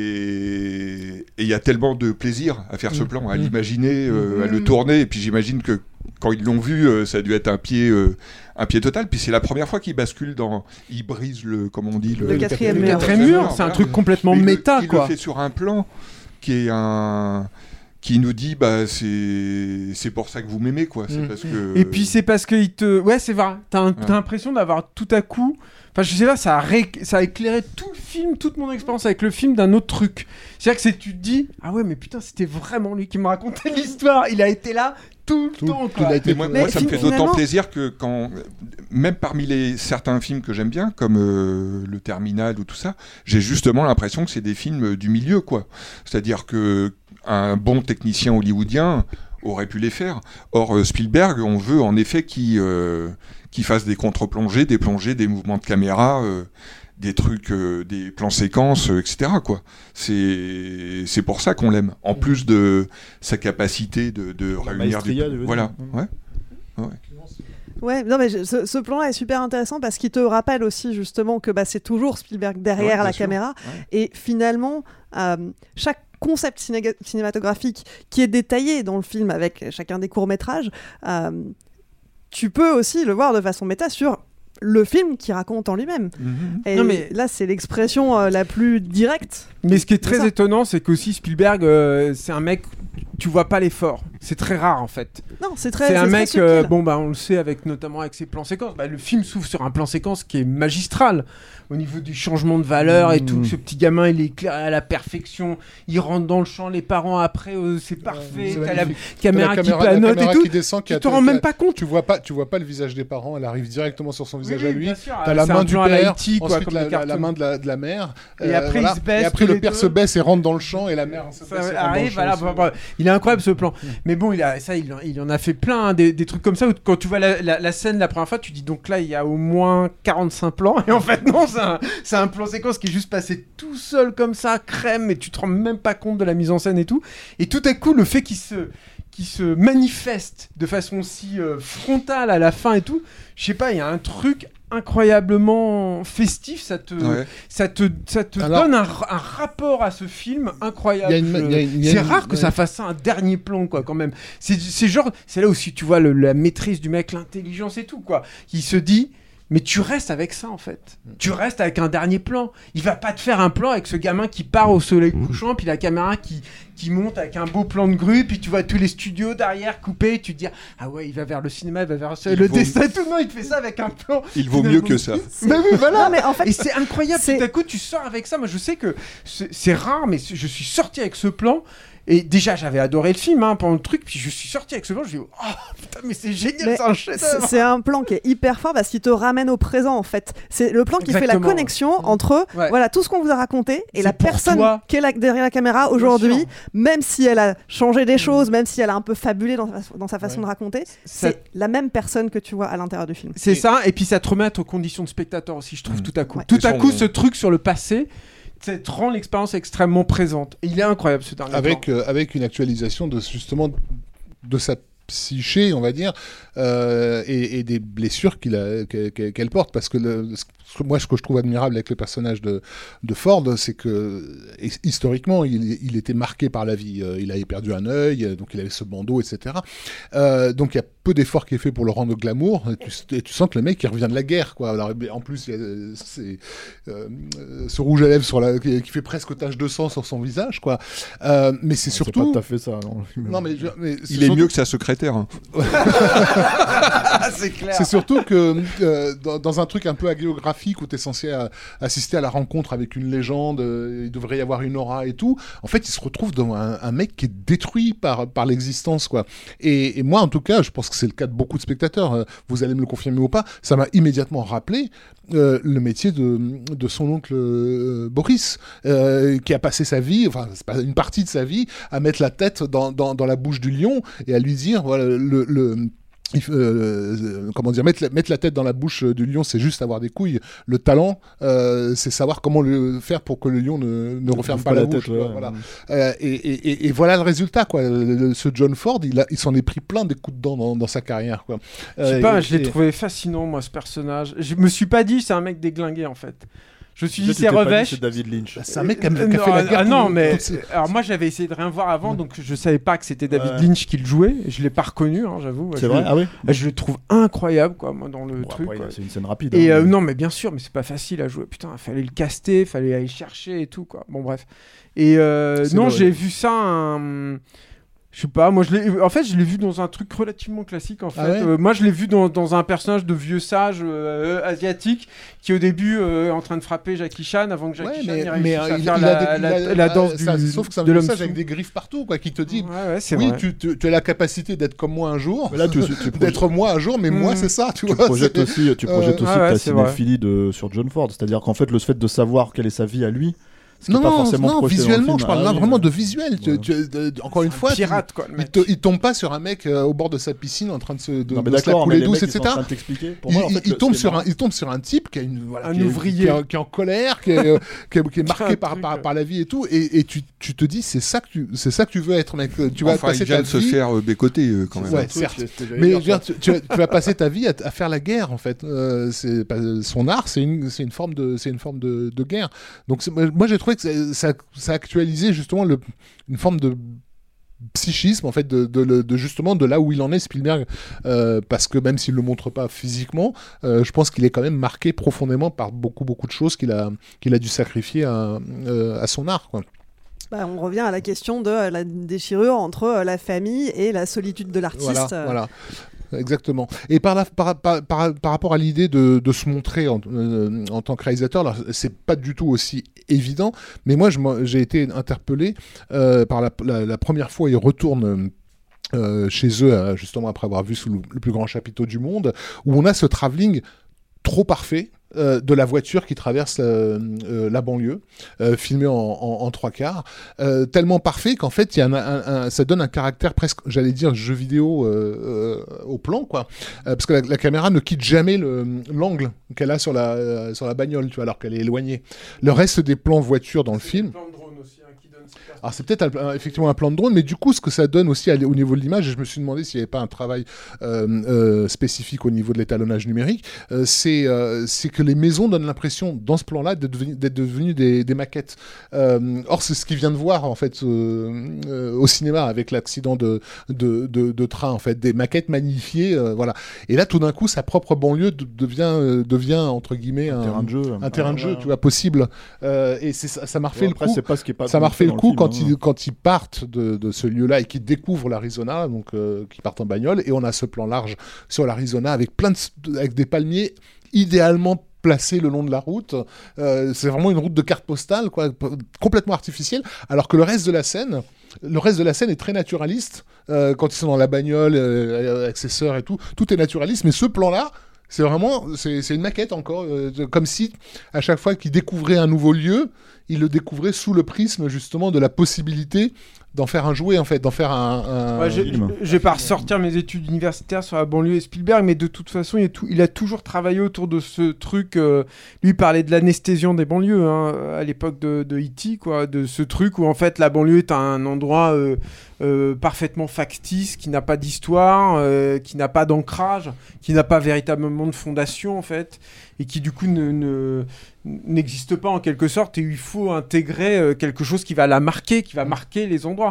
Et il y a tellement de plaisir à faire ce Mm. plan, à Mm. l'imaginer, euh, à Mm. le tourner. Et puis j'imagine que quand ils l'ont vu, euh, ça a dû être un pied, euh, un pied total. Puis c'est la première fois qu'il bascule dans, il brise le, comment on dit, Le quatrième Le mur. quatrième mur, c'est un truc complètement Mais il le- méta, il quoi. le fait sur un plan qui est un qui nous dit bah c'est c'est pour ça que vous m'aimez quoi c'est Mm. parce que Et puis c'est parce qu'il te. Ouais, c'est vrai. T'as un- t'as l'impression d'avoir tout à coup. Enfin, je sais pas, ça a, ré- ça a éclairé tout le film, toute mon expérience avec le film d'un autre truc. C'est-à-dire que c'est- tu te dis, ah ouais, mais putain, c'était vraiment lui qui me racontait [laughs] l'histoire. Il a été là tout le temps, quoi. Mais moi, ça me fait d'autant plaisir que quand, même parmi les certains films que j'aime bien, comme euh, Le Terminal ou tout ça, j'ai justement l'impression que c'est des films du milieu, quoi. C'est-à-dire que un bon technicien hollywoodien aurait pu les faire. Or, euh, Spielberg, on veut en effet qu'il euh, qu'il fasse des contre-plongées, des plongées, des mouvements de caméra. euh, des trucs, euh, des plans séquences, etc. Quoi. C'est c'est pour ça qu'on l'aime. En plus de sa capacité de, de réunir maestria, des... Voilà. dire. Ouais. Ouais. Ouais, non mais je- ce, ce plan-là est super intéressant parce qu'il te rappelle aussi justement que bah, c'est toujours Spielberg derrière Ouais, la sûr. caméra Ouais. et finalement euh, chaque concept ciné- cinématographique qui est détaillé dans le film avec chacun des courts métrages, euh, tu peux aussi le voir de façon méta sur le film qui raconte en lui-même. Et Non, mais- là, c'est l'expression euh, la plus directe. Mais ce qui est très étonnant, c'est qu'aussi Spielberg, euh, c'est un mec, tu vois pas l'effort. C'est très rare en fait. Non, c'est très. C'est un mec, euh, bon bah on le sait avec notamment avec ses plans séquences. Bah, le film s'ouvre sur un plan séquence qui est magistral au niveau du changement de valeur et Mmh. tout. Ce petit gamin, il est éclairé à la perfection. Il rentre dans le champ, les parents après, euh, c'est parfait. T'as la caméra, la qui planote caméra et tout. qui descend, qui tu a- te rends même pas compte. Tu vois pas, tu vois pas le visage des parents. Elle arrive directement sur son visage oui, à lui. T'as la main du père, ensuite comme la, main de la, de la mère. Et après, ils se baissent Et après le père deux. se baisse et rentre dans le champ et la mère baisse arrive, il est incroyable ce plan. Mais bon, il a ça, il, en- il en a fait plein hein, des, trucs comme ça quand tu vois la scène la première fois, tu dis donc là il y a au moins 45 plans et en fait non, c'est un, c'est un plan séquence qui est juste passé tout seul comme ça, crème, et tu te rends même pas compte de la mise en scène et tout. Et tout à coup, le fait qu'il se qui se manifeste de façon si euh, frontale à la fin et tout, je sais pas, il y a un truc incroyablement festif, ça te, Ouais. ça te, ça te Alors- donne un, ra- un rapport à ce film incroyable. C'est rare que ouais. ça fasse ça un dernier plan, quoi, quand même. C'est c'est genre, c'est là aussi tu vois le- la maîtrise du mec, l'intelligence et tout, quoi. Il se dit. Mais tu restes avec ça en fait. Tu restes avec un dernier plan. Il va pas te faire un plan avec ce gamin qui part au soleil couchant, puis la caméra qui, qui monte avec un beau plan de grue, puis tu vois tous les studios derrière coupés, tu te dis ah ouais, il va vers le cinéma, il va vers le vaut- dessin, tout le monde il te fait ça avec un plan. Il vaut mieux que ça. Bah oui, voilà. Non, mais en fait, et c'est incroyable. Tout à coup, tu sors avec ça. Moi, je sais que c'est c'est rare, mais je suis sorti avec ce plan. Et déjà, j'avais adoré le film hein, pendant le truc. Puis je suis sorti avec ce plan. Je dis, oh putain, mais c'est génial, c'est un chef-d'œuvre. c'est un plan qui est hyper fort parce qu'il te ramène au présent en fait. C'est le plan qui fait la connexion entre Ouais. voilà tout ce qu'on vous a raconté et la personne toi. qui est là derrière la caméra aujourd'hui, même si elle a changé des choses, même si elle a un peu fabulé dans, sa- dans sa façon de raconter, Ça- c'est la même personne que tu vois à l'intérieur du film. C'est ça, et puis ça te remet aux conditions de spectateur aussi, je trouve, Mm. tout à coup. Ouais. Tout à coup, ce truc sur le passé, ça te rend l'expérience extrêmement présente. Et il est incroyable, ce dernier avec, euh, avec une actualisation de justement de sa psyché, on va dire, euh, et, et des blessures qu'elle porte. Parce que le- ce que- moi, ce que je trouve admirable avec le personnage de, de Ford, c'est que his- historiquement, il, il était marqué par la vie. Euh, Il avait perdu un œil, euh, donc il avait ce bandeau, etc. Euh, donc il y a peu d'efforts qui est fait pour le rendre glamour. Et tu, et tu sens que le mec, il revient de la guerre, quoi. Alors, en plus, il y a c'est, euh, ce rouge à lèvres sur la, qui, qui fait presque tache de sang sur son visage, quoi. Euh, mais c'est C'est surtout. pas tout à fait ça. non. Non, mais, je- mais c'est Il est surtout- mieux que sa secrétaire. [laughs] [laughs] c'est surtout que euh, dans, un truc un peu hagiographique où tu es censé euh, assister à la rencontre avec une légende, euh, il devrait y avoir une aura et tout, en fait, il se retrouve devant un, mec qui est détruit par, par l'existence, quoi. Et, moi, en tout cas, je pense que c'est le cas de beaucoup de spectateurs, vous allez me le confirmer ou pas, ça m'a immédiatement rappelé le métier de, son oncle Boris, qui a passé sa vie, enfin, une partie de sa vie, à mettre la tête dans, dans, la bouche du lion et à lui dire, voilà, le- euh, euh, comment dire, mettre la, mettre la tête dans la bouche du lion, c'est juste avoir des couilles. Le talent, euh, c'est savoir comment le faire pour que le lion ne, ne referme pas, pas la, la bouche. tête, quoi, ouais, voilà. ouais. Euh, et, et- et- et voilà le résultat, quoi. Le- ce John Ford, il, a- il s'en est pris plein des coups de dents dans, dans sa carrière, quoi. Je sais pas, et- je l'ai et- trouvé fascinant, moi, ce personnage. Je me suis pas dit, c'est un mec déglingué, en fait. Je me suis dit, c'est revêche. C'est David Lynch. C'est un mec qui a, qui a Euh, fait la non, guerre. ah non, mais ses- [laughs] alors moi j'avais essayé de rien voir avant, donc je savais pas que c'était David Ouais. Lynch qui le jouait. Je l'ai pas reconnu, hein, j'avoue. C'est vrai Ah oui Je le trouve incroyable, quoi, moi, dans le Bon, truc. C'est une scène rapide. Et hein, euh, mais- non, mais bien sûr, mais c'est pas facile à jouer. Putain, fallait le caster, fallait aller chercher et tout, quoi. Bon, bref. Et euh, non, j'ai vu ça. un- Je sais pas, moi je l'ai. En fait, je l'ai vu dans un truc relativement classique. En fait, Ah ouais Euh, moi je l'ai vu dans, dans un personnage de vieux sage euh, asiatique qui au début euh, est en train de frapper Jackie Chan avant que Jackie Ouais, Chan mais, mais, euh, à il, faire il la, a des- la- la ah, danse ça- du, sauf que c'est un de l'homme avec des griffes partout, quoi, qui te dit Ouais, ouais, c'est oui, tu, tu- tu as la capacité d'être comme moi un jour, Mais là, tu, tu, tu projettes- [laughs] d'être moi un jour, mais moi Mm. c'est ça, tu, tu vois. projettes aussi, tu projettes euh, aussi ah ouais, ta cinéphilie de, sur John Ford. C'est-à-dire qu'en fait, le fait de savoir quelle est sa vie à lui, ce qui Non, pas non, forcément non, visuellement, film. je parle Ah là oui, vraiment ouais. de visuel. Tu- tu- de- encore une fois, tu- pirate quoi. Le il, mec. te- il tombe pas sur un mec euh, au bord de sa piscine en train de se, de, Non, mais de se la couler les douce, etc. Il, tombe sur un, il tombe sur un type qui, a une, voilà, Un qui est- ouvrier. qui est, qui est en colère, qui est, euh, [laughs] qui est- qui est marqué Un par, par, par la vie et tout, et, et tu, tu te dis c'est ça que tu c'est ça que tu veux être mec. Tu vas Enfin, passer il vient ta de se vie. faire euh, bécoter euh, quand même. Ouais, certes. Mais [laughs] tu, vas, passer ta vie à, faire la guerre en fait. Son art, c'est une, c'est une forme de, c'est une forme de, guerre. Donc moi, j'ai trouvé que ça, ça, actualisait justement le, une forme de psychisme en fait de, de, justement de là où il en est Spielberg euh, parce que même s'il le montre pas physiquement euh, je pense qu'il est quand même marqué profondément par beaucoup beaucoup de choses qu'il a qu'il a dû sacrifier à, euh, à son art quoi. Bah, on revient à la question de la déchirure entre la famille et la solitude de l'artiste. Voilà, voilà. Exactement. Et par, la- par, rapport à l'idée de, se montrer en, euh, en tant que réalisateur, c'est pas du tout aussi évident, mais moi j'ai été interpellé euh, par la première fois il retourne. euh, chez eux, euh, justement après avoir vu sous le, le plus grand chapiteau du monde, où on a ce travelling trop parfait euh, de la voiture qui traverse euh, euh, la banlieue, euh, filmé en, en- en trois quarts, tellement parfait qu'en fait, il y a un, un- un- ça donne un caractère presque, j'allais dire, jeu vidéo au plan, quoi. Parce que la, la caméra ne quitte jamais le- l'angle qu'elle a sur la, sur la bagnole, tu vois, alors qu'elle est éloignée. Le reste des plans voiture dans le film, de drone aussi, hein, qui donne cette alors c'est peut-être effectivement un plan de drone, mais du coup ce que ça donne aussi au niveau de l'image, et je me suis demandé s'il n'y avait pas un travail euh, euh, spécifique au niveau de l'étalonnage numérique, euh, c'est que les maisons donnent l'impression dans ce plan-là d'être devenu- d'être devenues des, des maquettes. Or c'est ce qu'il vient de voir en fait au cinéma avec l'accident de, de, de- de train en fait, des maquettes magnifiées, voilà. Et là tout d'un coup sa propre banlieue de- devient devient entre guillemets Un terrain de jeu. un terrain de Ah, jeu, ouais. tu vois, possible. Et ça, m'a refait le après, coup. c'est pas ce qui est pas Ça m'a refait le coup, film, quand, ils, partent de, ce lieu-là et qu'ils découvrent l'Arizona, donc euh, qu'ils partent en bagnole, et on a ce plan large sur l'Arizona avec plein avec des palmiers idéalement placés le long de la route. Euh, c'est vraiment une route de carte postale, quoi, complètement artificielle. Alors que le reste de la scène, le reste de la scène est très naturaliste. Euh, quand ils sont dans la bagnole euh, et tout, tout est naturaliste. Mais ce plan-là. C'est vraiment, c'est une maquette encore, comme si à chaque fois qu'ils découvraient un nouveau lieu, ils le découvraient sous le prisme justement de la possibilité d'en faire un jouet en fait, d'en faire un. un- Ouais, j'ai- je vais pas ressortir mes études universitaires sur la banlieue et Spielberg, mais de toute façon, il, est tout- il a toujours travaillé autour de ce truc. euh, lui il parlait de l'anesthésion des banlieues hein, à l'époque de, de E.T., quoi, de ce truc où en fait la banlieue est un endroit euh, euh, parfaitement factice, qui n'a pas d'histoire, qui n'a pas d'ancrage, qui n'a pas véritablement de fondation en fait, et qui du coup ne- ne n'existe pas en quelque sorte, et il faut intégrer quelque chose qui va la marquer, qui va marquer les endroits.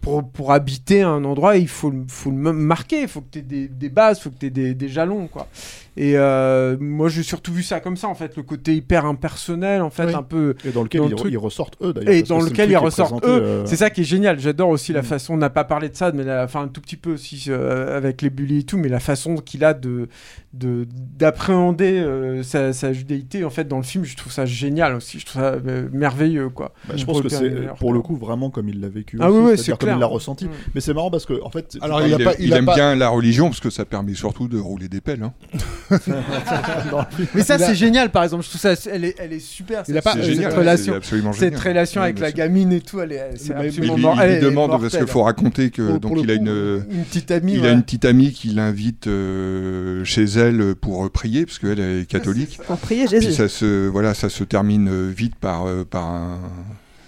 Pour, habiter un endroit, il faut, le- marquer, il faut que tu aies des, des bases, il faut que tu aies des, des jalons. Quoi. Et euh, moi, j'ai surtout vu ça comme ça, en fait, le côté hyper impersonnel, en fait, Oui. un peu. Et dans lequel le ils- truc. ils ressortent eux, d'ailleurs, Et dans le lequel ils ressortent présenté, eux. euh, C'est ça qui est génial. J'adore aussi la Mm. façon, on n'a pas parlé de ça, mais la, enfin, un tout petit peu aussi euh, avec les bullies et tout, mais la façon qu'il a de de- d'appréhender euh, sa, sa judéité, en fait, dans le film, je trouve ça génial aussi. Je trouve ça euh, merveilleux, quoi. Bah, je pense que c'est pour le coup vraiment comme il l'a vécu. Ah aussi, oui, oui, c'est comme clair. il l'a ressenti. Mm. Mais c'est marrant parce que en fait, Alors, il, il a aime- pas- il il a aime pas- bien la religion parce que ça permet surtout de rouler des pelles. [laughs] [laughs] Mais ça, c'est génial, par exemple. Je trouve ça, elle est, elle est super. Il a pas- cette, C'est cette génial, relation, cette relation Ouais, avec la gamine et tout, elle est, c'est absolument il elle lui est demande parce qu'il faut raconter que Pour- donc pour il a coup, une une petite amie. il ouais. a une petite amie qui l'invite euh, chez elle pour prier parce qu'elle est catholique. Pour prier Puis Jésus. ça se voilà ça se termine euh, vite par euh, par un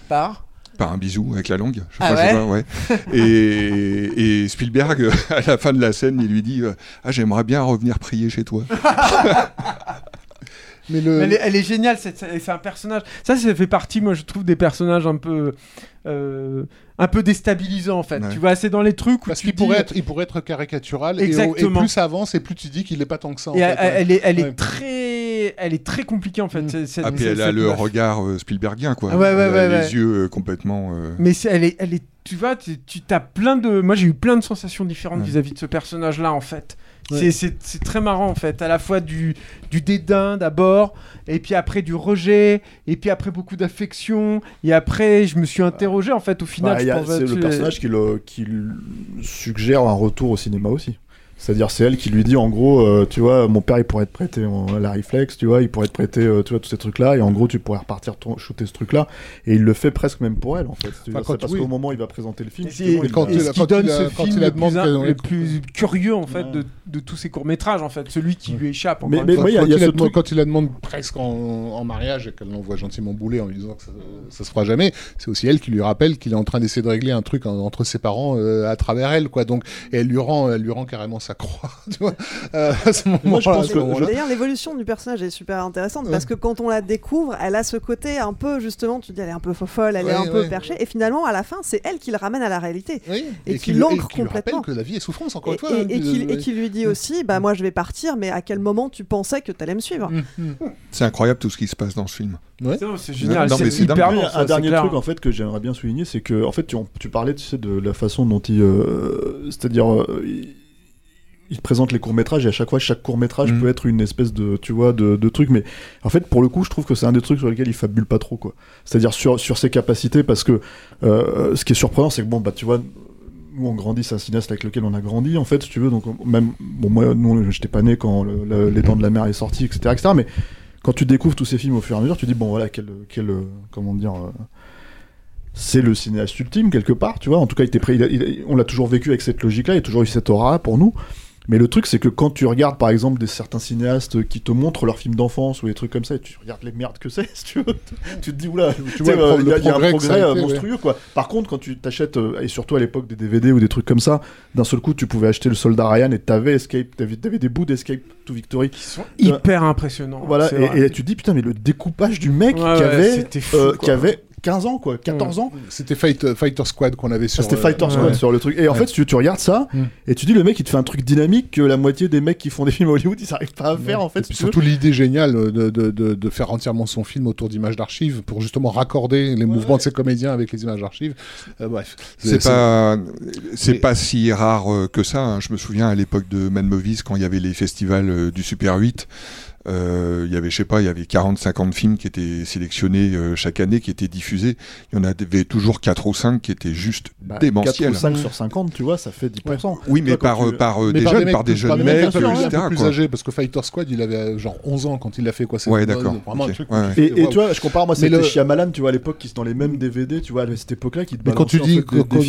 Par. Par un bisou avec la langue. Je Ah pas, ouais. [laughs] et, et Spielberg, [laughs] à la fin de la scène, il lui dit euh, Ah, j'aimerais bien revenir prier chez toi. [laughs] Mais le, Elle est, elle est géniale, c'est un personnage. Ça, ça fait partie, moi, je trouve, des personnages un peu, euh, un peu déstabilisants, en fait. Ouais. Tu vois, c'est dans les trucs où parce tu qu'il dis- pourrait être, il pourrait être caricatural et, Exactement. et plus ça avance et plus tu dis qu'il est pas tant que ça. en Et fait, elle, ouais. elle est, elle Ouais. est très, elle est très compliquée, en fait. Mm. cette- cette- Ah, puis elle a le regard euh, Spielbergien, quoi. Ouais, ouais, Elle a ouais, les yeux euh, complètement. euh, Mais elle est, elle est, tu vois, tu, tu as plein de, moi j'ai eu plein de sensations différentes Ouais. vis-à-vis de ce personnage-là en fait. Ouais. C'est- très marrant en fait, à la fois du, du dédain d'abord, et puis après du rejet, et puis après beaucoup d'affection, et après je me suis interrogé en fait au final. Bah, c'est le personnage qui, le, qui le suggère un retour au cinéma aussi. C'est-à-dire, c'est elle qui lui dit en gros, euh, tu vois, mon père il pourrait te prêter euh, la réflexe, tu vois, il pourrait te prêter, euh, tu vois, tous ces trucs-là, et en gros, tu pourrais repartir ton- shooter ce truc-là, et il le fait presque même pour elle, en fait. Enfin, C'est parce oui. qu'au moment où il va présenter le film, Et, quand il ce qui donne ce film le, plus, qu'elle- le plus curieux en fait Ouais. de, de tous ces courts métrages en fait, celui qui lui échappe. Mais- Quand, il y a- quand il y a il ce la demande- truc- quand il la demande presque en, en mariage et qu'elle l'envoie gentiment bouler en lui disant que ça, ça se fera jamais, c'est aussi elle qui lui rappelle qu'il est en train d'essayer de régler un truc en- entre ses parents euh, à travers elle, quoi. Donc, et elle lui rend, elle lui rend carrément sa croix, [laughs] tu vois. Euh, à ce moment-là, Moi, je pense à ce que- moment-là. D'ailleurs, l'évolution du personnage est super intéressante Ouais. parce que quand on la découvre, elle a ce côté un peu, justement, tu dis, elle est un peu fofolle, elle est Ouais, un peu perchée, et finalement, à la fin, c'est elle qui le ramène à la réalité. Oui, et qui l'ancre lui complètement. que la vie est souffrance, encore Et, une fois. et- hein, et qui, de- et qui lui dit aussi, bah moi je vais partir, mais à quel moment tu pensais que tu allais me suivre Mm, mm. C'est incroyable tout ce qui se passe dans ce film. Ouais. Non, C'est génial, Non, mais c'est hyper un ça, c'est dernier clair. truc en fait que j'aimerais bien souligner, c'est que en fait tu, tu parlais tu sais de la façon dont il, euh, c'est-à-dire euh, il, il te présente les courts métrages et à chaque fois chaque court métrage Mhm. peut être une espèce de tu vois de, de truc, mais en fait pour le coup je trouve que c'est un des trucs sur lesquels il fabule pas trop quoi. C'est-à-dire sur sur ses capacités parce que euh, ce qui est surprenant c'est que bon bah tu vois nous on grandit, c'est un cinéaste avec lequel on a grandi en fait, si tu veux. Donc même bon moi nous j'étais pas né quand le- le- les Dents de la Mer est sorti, etc., etc. Mais quand tu découvres tous ces films au fur et à mesure, tu dis bon voilà quel quel comment dire euh, c'est le cinéaste ultime quelque part, tu vois. En tout cas, il était prêt, il a- il a- on l'a toujours vécu avec cette logique-là, il y a toujours eu cette aura pour nous. Mais le truc, c'est que quand tu regardes, par exemple, des certains cinéastes qui te montrent leurs films d'enfance ou des trucs comme ça, et tu regardes les merdes que c'est, [laughs] si tu veux, tu te dis, oula, tu vois euh, il y, a- y un progrès a euh, ouais. monstrueux, quoi. Par contre, quand tu t'achètes, euh, et surtout à l'époque des DVD ou des trucs comme ça, d'un seul coup, tu pouvais acheter le Soldat Ryan et t'avais Escape, t'avais, des bouts d'Escape to Victory. Ils sont hyper impressionnants. Voilà, et, et tu te dis, putain, mais le découpage du mec Ouais, qui ouais, avait, c'était fou, euh, qui avait 15 ans, quoi, 14 ans. C'était Fight- euh, Fighter Squad qu'on avait sur. C'était euh, Fighter Squad ouais. sur le truc. Et en Ouais. fait, tu, tu regardes ça, Mm. et tu dis, le mec, il te fait un truc dynamique que la moitié des mecs qui font des films à Hollywood, ils n'arrivent pas à faire, en fait. Et si puis tu veux. surtout l'idée géniale de, de, de, de faire entièrement son film autour d'images d'archives pour justement raccorder les mouvements de ses comédiens avec les images d'archives. Euh, bref. C'est pas, c'est Mais- pas si rare euh, que ça. hein. Je me souviens à l'époque de Mad Movies, quand il y avait les festivals euh, du Super 8, euh, il y avait, je sais pas, il y avait 40-50 films qui étaient sélectionnés euh, chaque année, qui étaient diffusés. Il y en avait toujours 4 ou 5 qui étaient juste Bah, démentiels. 4 ou 5 sur 50, tu vois, ça fait 10%. Oui, mais par, tu- par euh, Mais des par jeunes, mecs par des jeunes des mecs, un peu, un peu etc. plus quoi. âgés, parce que Fighter Squad, il avait euh, genre 11 ans quand il l'a fait, quoi. C'est Ouais, d'accord. Ouais, ouais. Et, tu vois, je compare, moi, c'était le- Shyamalan, tu vois, à l'époque, qui dans les mêmes DVD, tu vois, à cette époque-là, qui te Mais quand tu dis des,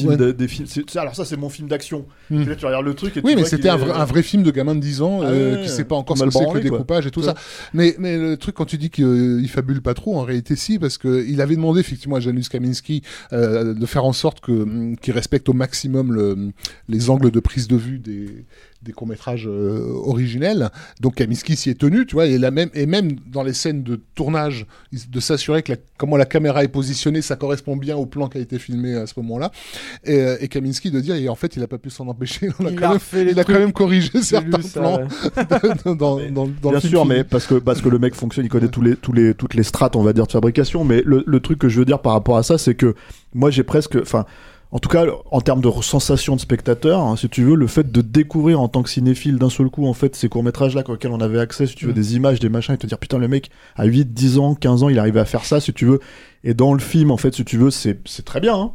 films, ouais. alors ça, c'est mon film d'action. Hmm. Tu regardes le truc et Oui, mais c'était un, vrai- film de gamin de 10 ans Ah ouais, qui sait pas encore ce mal que c'est que le découpage et tout Ouais. Mais, le truc, quand tu dis qu'il fabule pas trop, en réalité, si, parce qu'il avait demandé effectivement à Janusz Kaminski euh, de faire en sorte hum, qu'il respecte au maximum le- les angles de prise de vue des, des courts-métrages euh, originels. Donc Kaminski s'y est tenu, tu vois, et, la même, et même dans les scènes de tournage, de s'assurer que la- comment la caméra est positionnée, ça correspond bien au plan qui a été filmé à ce moment-là. Et, euh, et Kaminski de dire, et en fait, il a pas pu s'en empêcher, [laughs] on a Il quand a même- refait les il a quand même corrigé certains ça, plans ouais. [laughs] dans, dans, dans, dans Bien le film sûr, mais parce que, parce que le mec fonctionne, il connaît tous les, tous les, toutes les strates, on va dire, de fabrication. Mais le, le truc que je veux dire par rapport à ça, c'est que moi, j'ai presque. Enfin, en tout cas, en termes de sensation de spectateur, hein, si tu veux, le fait de découvrir en tant que cinéphile d'un seul coup, en fait, ces courts-métrages-là auxquels on avait accès, si tu veux, Mm. des images, des machins, et te dire, putain, le mec, à 8, 10 ans, 15 ans, il arrivait à faire ça, si tu veux. Et dans le film, en fait, si tu veux, c'est c'est très bien, hein.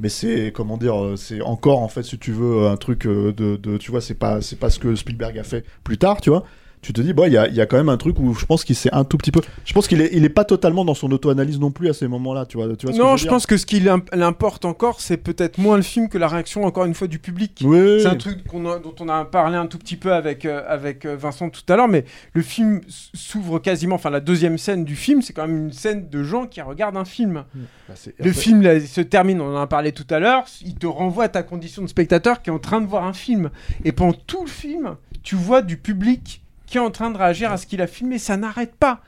Mais c'est comment dire, euh, c'est encore en fait si tu veux un truc euh, de, de tu vois, c'est pas c'est pas ce que Spielberg a fait plus tard, tu vois. Tu te dis, bon, il y a, il y a quand même un truc où je pense qu'il s'est un tout petit peu. Je pense qu'il est, il est pas totalement dans son auto-analyse non plus à ces moments-là, tu vois. Tu vois ce que non, veux je dire pense que ce qui l'im- l'importe encore, c'est peut-être moins le film que la réaction, encore une fois, du public. Oui. C'est un truc qu'on a- dont on a parlé un tout petit peu avec, euh, avec euh, Vincent tout à l'heure, mais le film s'ouvre quasiment, enfin la deuxième scène du film, c'est quand même une scène de gens qui regardent un film. Bah, c'est- Le après- film là, se termine, on en a parlé tout à l'heure, il te renvoie à ta condition de spectateur qui est en train de voir un film. Et pendant tout le film, tu vois du public qui est en train de réagir à ce qu'il a filmé, ça n'arrête pas.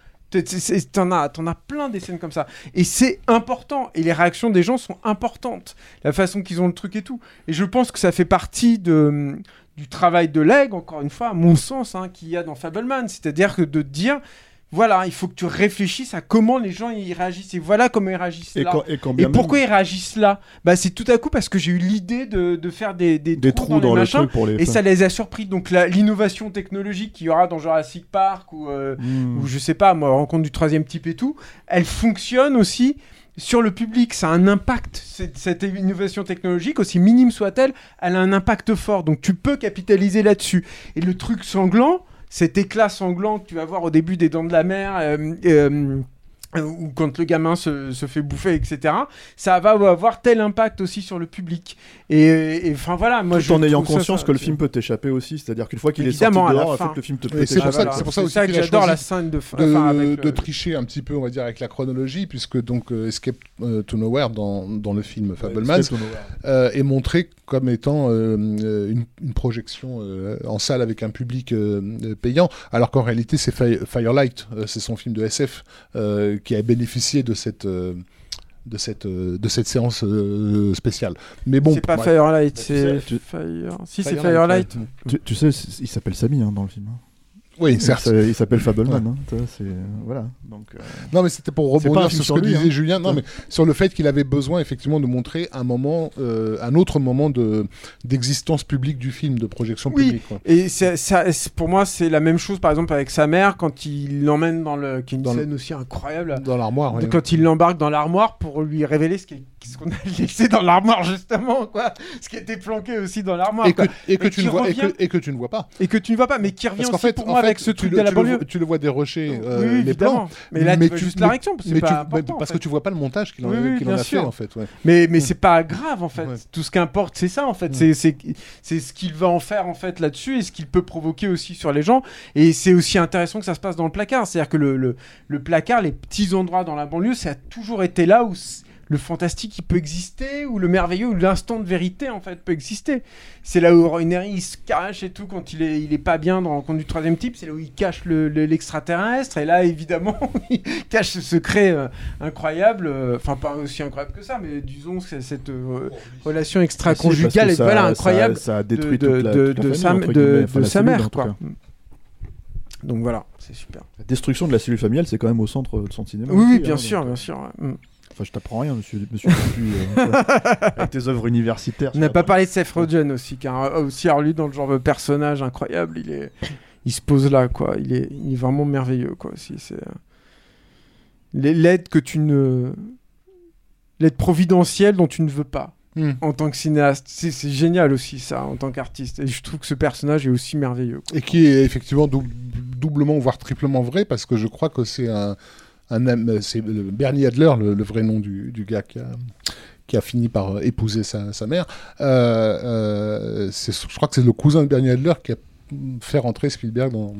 T'en as, t'en as plein des scènes comme ça. Et c'est important. Et les réactions des gens sont importantes. La façon qu'ils ont le truc et tout. Et je pense que ça fait partie de, du travail de Leg, encore une fois, à mon sens, hein, qu'il y a dans Fableman. C'est-à-dire que de dire, voilà, il faut que tu réfléchisses à comment les gens y réagissent. Et voilà comment ils réagissent Et là. quand- et quand Et bien pourquoi même- ils réagissent là? Bah c'est tout à coup parce que j'ai eu l'idée de, de faire des, des, Des trous, trous dans, dans les le machins truc pour les- et ça les a surpris. Donc l'innovation technologique qu'il y aura dans Jurassic Park ou, euh, ou je sais pas moi rencontre du troisième type et tout, elle fonctionne aussi sur le public. Ça a un impact. Cette, cette innovation technologique aussi minime soit-elle, elle a un impact fort. Donc tu peux capitaliser là-dessus. Et le truc sanglant cet éclat sanglant que tu vas voir au début des Dents de la Mer, euh, euh, ou quand le gamin se, se fait bouffer, etc., ça va avoir tel impact aussi sur le public. Et enfin voilà, moi Tout je en ayant ça, conscience ça- que le film peut t'échapper aussi, c'est-à-dire qu'une fois qu'il est sorti dehors, en fait, le film te peut c'est pour ça, t'échapper. c'est pour ça aussi que a j'adore la scène de fin- de, enfin, avec de le- tricher un petit peu, on va dire, avec la chronologie, puisque donc euh, Escape euh, to Nowhere dans, dans le film Fableman Escape to Nowhere. euh, est montré comme étant euh, euh, une, une projection euh, en salle avec un public euh, euh, payant, alors qu'en réalité c'est Fi- Firelight, euh, c'est son film de SF euh, qui a bénéficié de cette euh, de cette euh, de cette séance euh, spéciale. Mais bon, c'est pas ouais. Firelight, c'est tu sais, Fire. Si c'est Firelight. Tu, tu sais, il s'appelle Samy hein, dans le film. Oui, certes. Il s'appelle Fableman. hein, c'est- voilà. Donc, euh, Non, mais c'était pour rebondir sur ce que lui, disait hein. Julien. Non, Ouais. mais sur le fait qu'il avait besoin effectivement de montrer un moment, euh, un autre moment de d'existence publique du film, de projection Oui, publique. quoi. et ça- pour moi, c'est la même chose, par exemple, avec sa mère, quand il l'emmène dans le. qui est une Dans le- scène aussi incroyable. Dans l'armoire. ouais. Quand il l'embarque dans l'armoire pour lui révéler ce qui est- ce qu'on a [laughs] laissé dans l'armoire, justement, quoi. Ce qui était planqué aussi dans l'armoire. Et que, et, tu ne vois, et, revient- que, et que tu ne vois pas. Et que tu ne vois pas, mais qui revient Parce aussi qu'en fait, pour en moi fait, avec ce tu truc de la tu banlieue. Tu le vois dérocher euh, Oui, les plans. Mais là, tu vois juste la mais- réaction, parce que mais tu- mais- important, en Parce fait. que tu vois pas le montage qu'il en, Oui, oui, qu'il en bien a sûr. fait, en fait. ouais. Mais, mais c'est pas grave en fait. Ouais. Tout ce qui importe, c'est ça en fait. Mm. C'est- ce qu'il va en faire en fait là-dessus et ce qu'il peut provoquer aussi sur les gens. Et c'est aussi intéressant que ça se passe dans le placard. C'est-à-dire que le, le, le placard, les petits endroits dans la banlieue, ça a toujours été là où le fantastique il peut exister ou le merveilleux ou l'instant de vérité en fait peut exister. C'est là où Roy Neri il se cache et tout quand il est il est pas bien dans Rencontre du troisième type, c'est là où il cache le- le- l'extraterrestre et là évidemment [laughs] il cache ce secret euh, incroyable, euh, enfin pas aussi incroyable que ça, mais disons cette euh, relation extra-conjugale Ah, parce que et ça- voilà ça- incroyable ça a détruit de, la- de, toute la de famille, sa, enfin, cellule, mère quoi. Donc voilà, c'est super. La destruction de la cellule familiale, c'est quand même au centre de son cinéma. Oui, oui, aussi, bien hein, sûr, donc, bien sûr. ouais. Enfin, je t'apprends rien, monsieur, monsieur Dupuis, euh, [laughs] avec tes œuvres universitaires. On n'a pas parlé de Seth Rogen aussi, car aussi alors lui dans le genre de personnage incroyable, il est, il se pose là quoi, il est, il est vraiment merveilleux quoi aussi. C'est euh, les- l'aide que tu ne, l'aide providentielle dont tu ne veux pas Hmm. en tant que cinéaste, c'est c'est génial aussi ça en tant qu'artiste. Et je trouve que ce personnage est aussi merveilleux. quoi. Et qui est effectivement dou- doublement, voire triplement vrai, parce que je crois que c'est un, un am- c'est Bernie Adler, le, vrai nom du, gars qui a, fini par euh, épouser sa, mère. Euh, euh, je crois que c'est le cousin de Bernie Adler qui a fait rentrer Spielberg dans,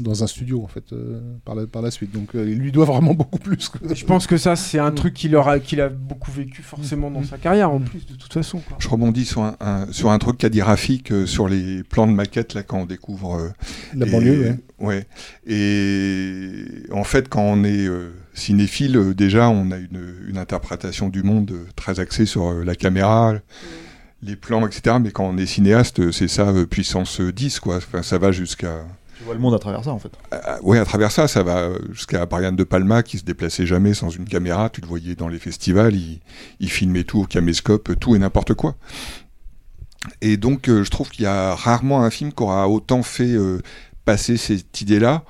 dans un studio en fait euh, par, la, par la suite. Donc euh, il lui doit vraiment [laughs] beaucoup plus. Que... Je pense que ça c'est un truc qu'il aura, qu'il a beaucoup vécu forcément dans sa carrière en plus de toute façon. quoi. Je rebondis sur un, un- sur un truc qu'a dit Rafik euh, sur les plans de maquette là quand on découvre euh, La et- banlieue, ouais. ouais. Et en fait, quand on est euh, cinéphile, euh, déjà, on a une, une interprétation du monde euh, très axée sur euh, la caméra, les plans, etc. Mais quand on est cinéaste, euh, c'est ça euh, puissance euh, 10, quoi. Enfin, ça va jusqu'à Tu vois le monde à travers ça, en fait. ah, ouais, à travers ça, ça va euh, jusqu'à Brian De Palma qui se déplaçait jamais sans une caméra. Tu le voyais dans les festivals, il, il filmait tout au caméscope, tout et n'importe quoi. Et donc, euh, je trouve qu'il y a rarement un film qui aura autant fait euh, passer cette idée-là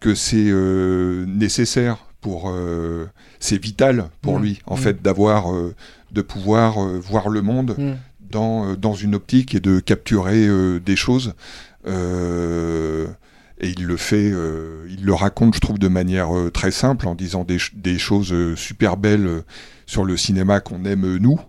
que c'est euh, nécessaire pour. euh, c'est vital pour Mm. lui, en Mm. fait, d'avoir, euh, de pouvoir euh, voir le monde Mm. Dans, euh, dans une optique et de capturer euh, des choses. Euh, et il le fait, il le raconte, je trouve, de manière très simple, en disant des, des choses super belles sur le cinéma qu'on aime nous,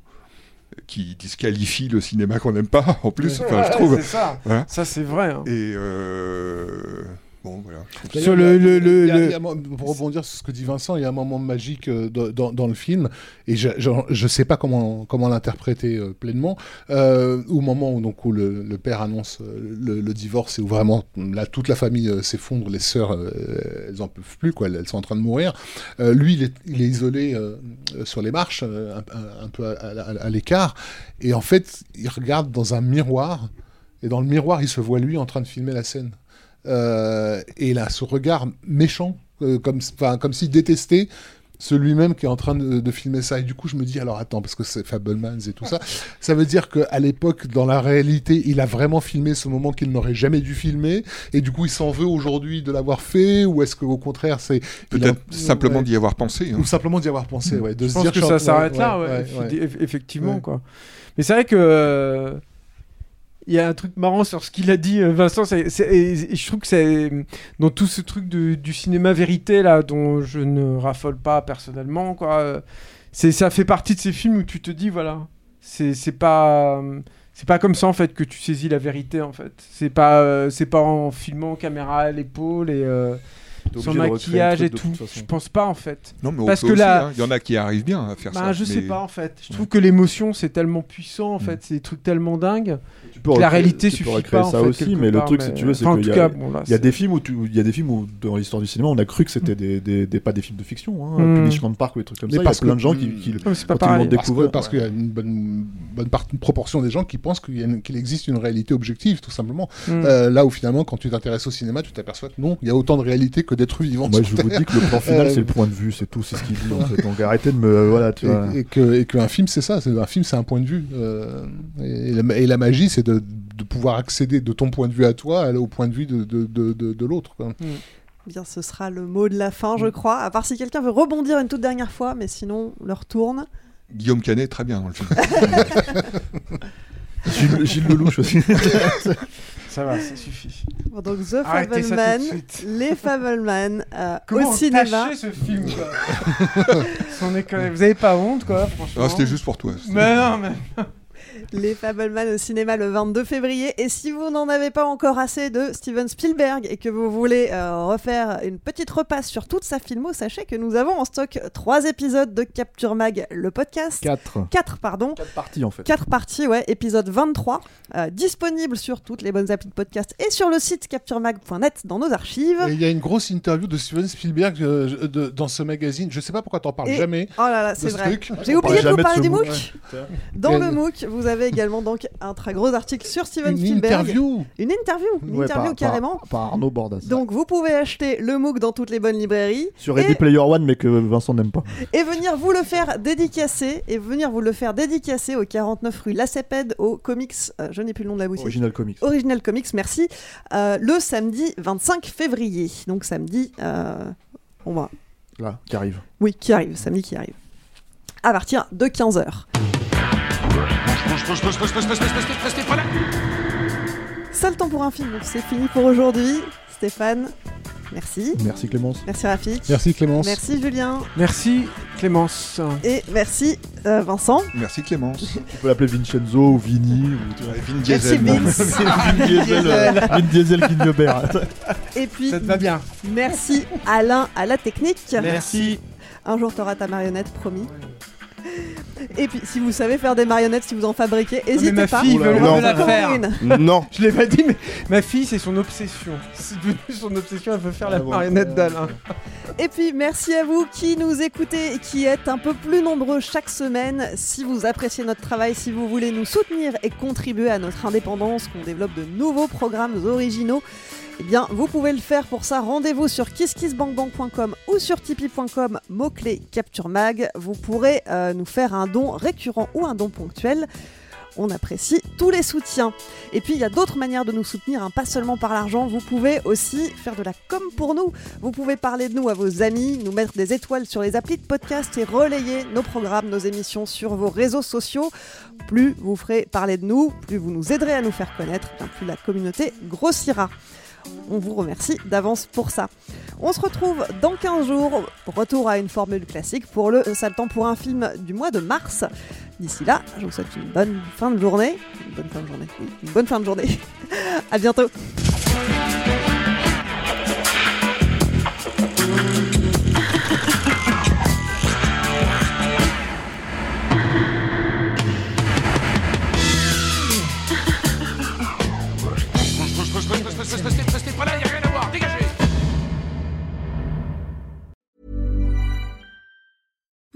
qui disqualifie le cinéma qu'on n'aime pas, [laughs] en plus, enfin, je trouve. ça. Voilà. Ça c'est vrai. hein. Et euh, bon, voilà. Sur le- le- le- a- a pour rebondir sur ce que dit Vincent, il y a un moment magique euh, dans, dans- le film, et je ne sais pas comment, comment l'interpréter euh, pleinement, euh, au moment où, donc, où le, le père annonce le, le divorce et où vraiment là, toute la famille euh, s'effondre, les sœurs, euh, elles en peuvent plus, quoi, elles, elles sont en train de mourir. Euh, lui, il est, il est isolé sur les marches, un, un- un peu à, à- à l'écart, et en fait, il regarde dans un miroir, et dans le miroir, il se voit lui en train de filmer la scène. Euh, et il a ce regard méchant, euh, comme, enfin, comme s'il détestait celui-même qui est en train de, de filmer ça. Et du coup, je me dis, alors attends, parce que c'est Fablemans et tout ça, [laughs] ça veut dire qu'à l'époque, dans la réalité, il a vraiment filmé ce moment qu'il n'aurait jamais dû filmer, et du coup, il s'en veut aujourd'hui de l'avoir fait, ou est-ce qu'au contraire, c'est... Peut-être en- simplement ouais. d'y avoir pensé. hein. Ou simplement d'y avoir pensé, ouais. De Je se pense dire que ça s'arrête ouais, là, ouais, ouais, ouais. effi- eff- effectivement Ouais. quoi. Mais c'est vrai que euh, il y a un truc marrant sur ce qu'il a dit, euh, Vincent. c'est- et- je trouve que c'est dans tout ce truc de- du cinéma vérité là, dont je ne raffole pas personnellement, quoi. euh, C'est ça fait partie de ces films où tu te dis voilà, c'est c'est pas c'est pas comme ça en fait que tu saisis la vérité en fait. C'est pas euh, c'est pas en filmant caméra à l'épaule et Le maquillage et tout. Je pense pas en fait. Non, mais on Parce que là, hein. il y en a qui arrivent bien à faire bah, ça. je sais pas en fait. Je trouve que l'émotion c'est tellement puissant en fait, c'est des trucs tellement dingues. Tu peux que la réalité tu suffit pas en ça fait, aussi, mais le truc, si tu veux, c'est enfin, en qu'il tout y a, cas, bon, là, il y a c'est- des films où il y a des films où dans l'histoire du cinéma, on a cru que c'était des, des, des- pas des films de fiction, hein, Mm. Punishment Park ou des trucs comme Mais ça. Il y a parce plein de gens qui, qui pas quand ils Parce parce qu'il y a une bonne, proportion des gens qui pensent qu'il existe une réalité objective, tout simplement. Mm. Euh, là où finalement, quand tu t'intéresses au cinéma, tu t'aperçois que non, il y a autant de réalité que d'êtres vivants. Moi, sur je vous dis que le plan final, Euh, c'est le point de vue, c'est tout, c'est ce qu'il dit en fait. Donc arrêtez de me. Voilà, tu vois. et, et que et qu'un film c'est ça c'est un film c'est un point de vue euh, et, la, et la magie c'est de, de pouvoir accéder de ton point de vue à toi à- au point de vue de, de, de, de- de l'autre quoi. Bien, ce sera le mot de la fin, je crois. À part si quelqu'un veut rebondir une toute dernière fois, mais sinon, on leur tourne. Guillaume Canet, très bien dans le film. [laughs] Gilles, Gilles Lelouch aussi. [laughs] Ça va, ça suffit. Bon, donc The Fableman, les Fableman euh, Comment au cinéma. ce film quoi. Vous avez pas honte quoi franchement Ah, C'était juste pour toi. Mais non mais Les Fableman au cinéma le 22 février. Et si vous n'en avez pas encore assez de Steven Spielberg et que vous voulez euh, refaire une petite repasse sur toute sa filmo, sachez que nous avons en stock trois épisodes de Capture Mag, le podcast. 4. 4, pardon. 4 parties en fait. 4 parties, ouais. Épisode 23, euh, disponible sur toutes les bonnes applis de podcast et sur le site capturemag.net dans nos archives. Et il y a une grosse interview de Steven Spielberg euh, de- dans ce magazine. Je sais pas pourquoi t'en parles Et- jamais. Oh là là, c'est ce vrai. J'ai oublié de vous parler du. MOOC. Ouais. Dans Et- le MOOC, vous avez également donc un très gros article sur Steven Une Spielberg. interview. Une interview. Une Ouais, interview par- carrément. Par, par Arnaud Bordas. Donc vous pouvez acheter le MOOC dans toutes les bonnes librairies Sur Ready et, Player One, mais que Vincent n'aime pas. et venir vous le faire dédicacer et venir vous le faire dédicacer au 49 rue Lacépède au Comics. euh, je n'ai plus le nom de la boutique. Original Comics. Original Comics, merci. euh, le samedi 25 février. Donc samedi, euh, on va. Là, qui arrive. Oui, qui arrive, samedi qui arrive. À partir de 15h. Seul temps pour un film, donc c'est fini pour aujourd'hui. Stéphane, merci. Merci Clémence. Merci Rafik. Merci Clémence. Merci Julien. Merci Clémence. Et merci euh, Vincent. Merci Clémence. Tu peux l'appeler Vincenzo ou Vini. Ou... tu vois. Vin Merci Diesel. non. Vince. [laughs] Vin Diesel, euh, Vin Diesel Guignebert. Et puis, Ça te va bien. merci Alain à la technique. Merci. Un jour, t'auras ta marionnette, promis. Et puis, si vous savez faire des marionnettes, si vous en fabriquez, n'hésitez ma pas. fille veut- On veut en la faire. une. Non. Je l'ai pas dit, mais ma fille, c'est son obsession. C'est devenu son obsession, elle veut faire la Ah bon. marionnette d'Alain. Et puis, merci à vous qui nous écoutez et qui êtes un peu plus nombreux chaque semaine. Si vous appréciez notre travail, si vous voulez nous soutenir et contribuer à notre indépendance, qu'on développe de nouveaux programmes originaux, eh bien, vous pouvez le faire. Pour ça, rendez-vous sur kisskissbankbank.com ou sur tipeee.com, mot-clé Capture Mag. Vous pourrez euh, nous faire un don récurrent ou un don ponctuel. On apprécie tous les soutiens. Et puis, il y a d'autres manières de nous soutenir, hein, pas seulement par l'argent. Vous pouvez aussi faire de la com pour nous. Vous pouvez parler de nous à vos amis, nous mettre des étoiles sur les applis de podcast et relayer nos programmes, nos émissions sur vos réseaux sociaux. Plus vous ferez parler de nous, plus vous nous aiderez à nous faire connaître, plus la communauté grossira. On vous remercie d'avance pour ça. On se retrouve dans 15 jours, retour à une formule classique pour le sale pour un film du mois de mars. D'ici là, je vous souhaite une bonne fin de journée. Une bonne fin de journée, oui, une bonne fin de journée. [laughs] à bientôt.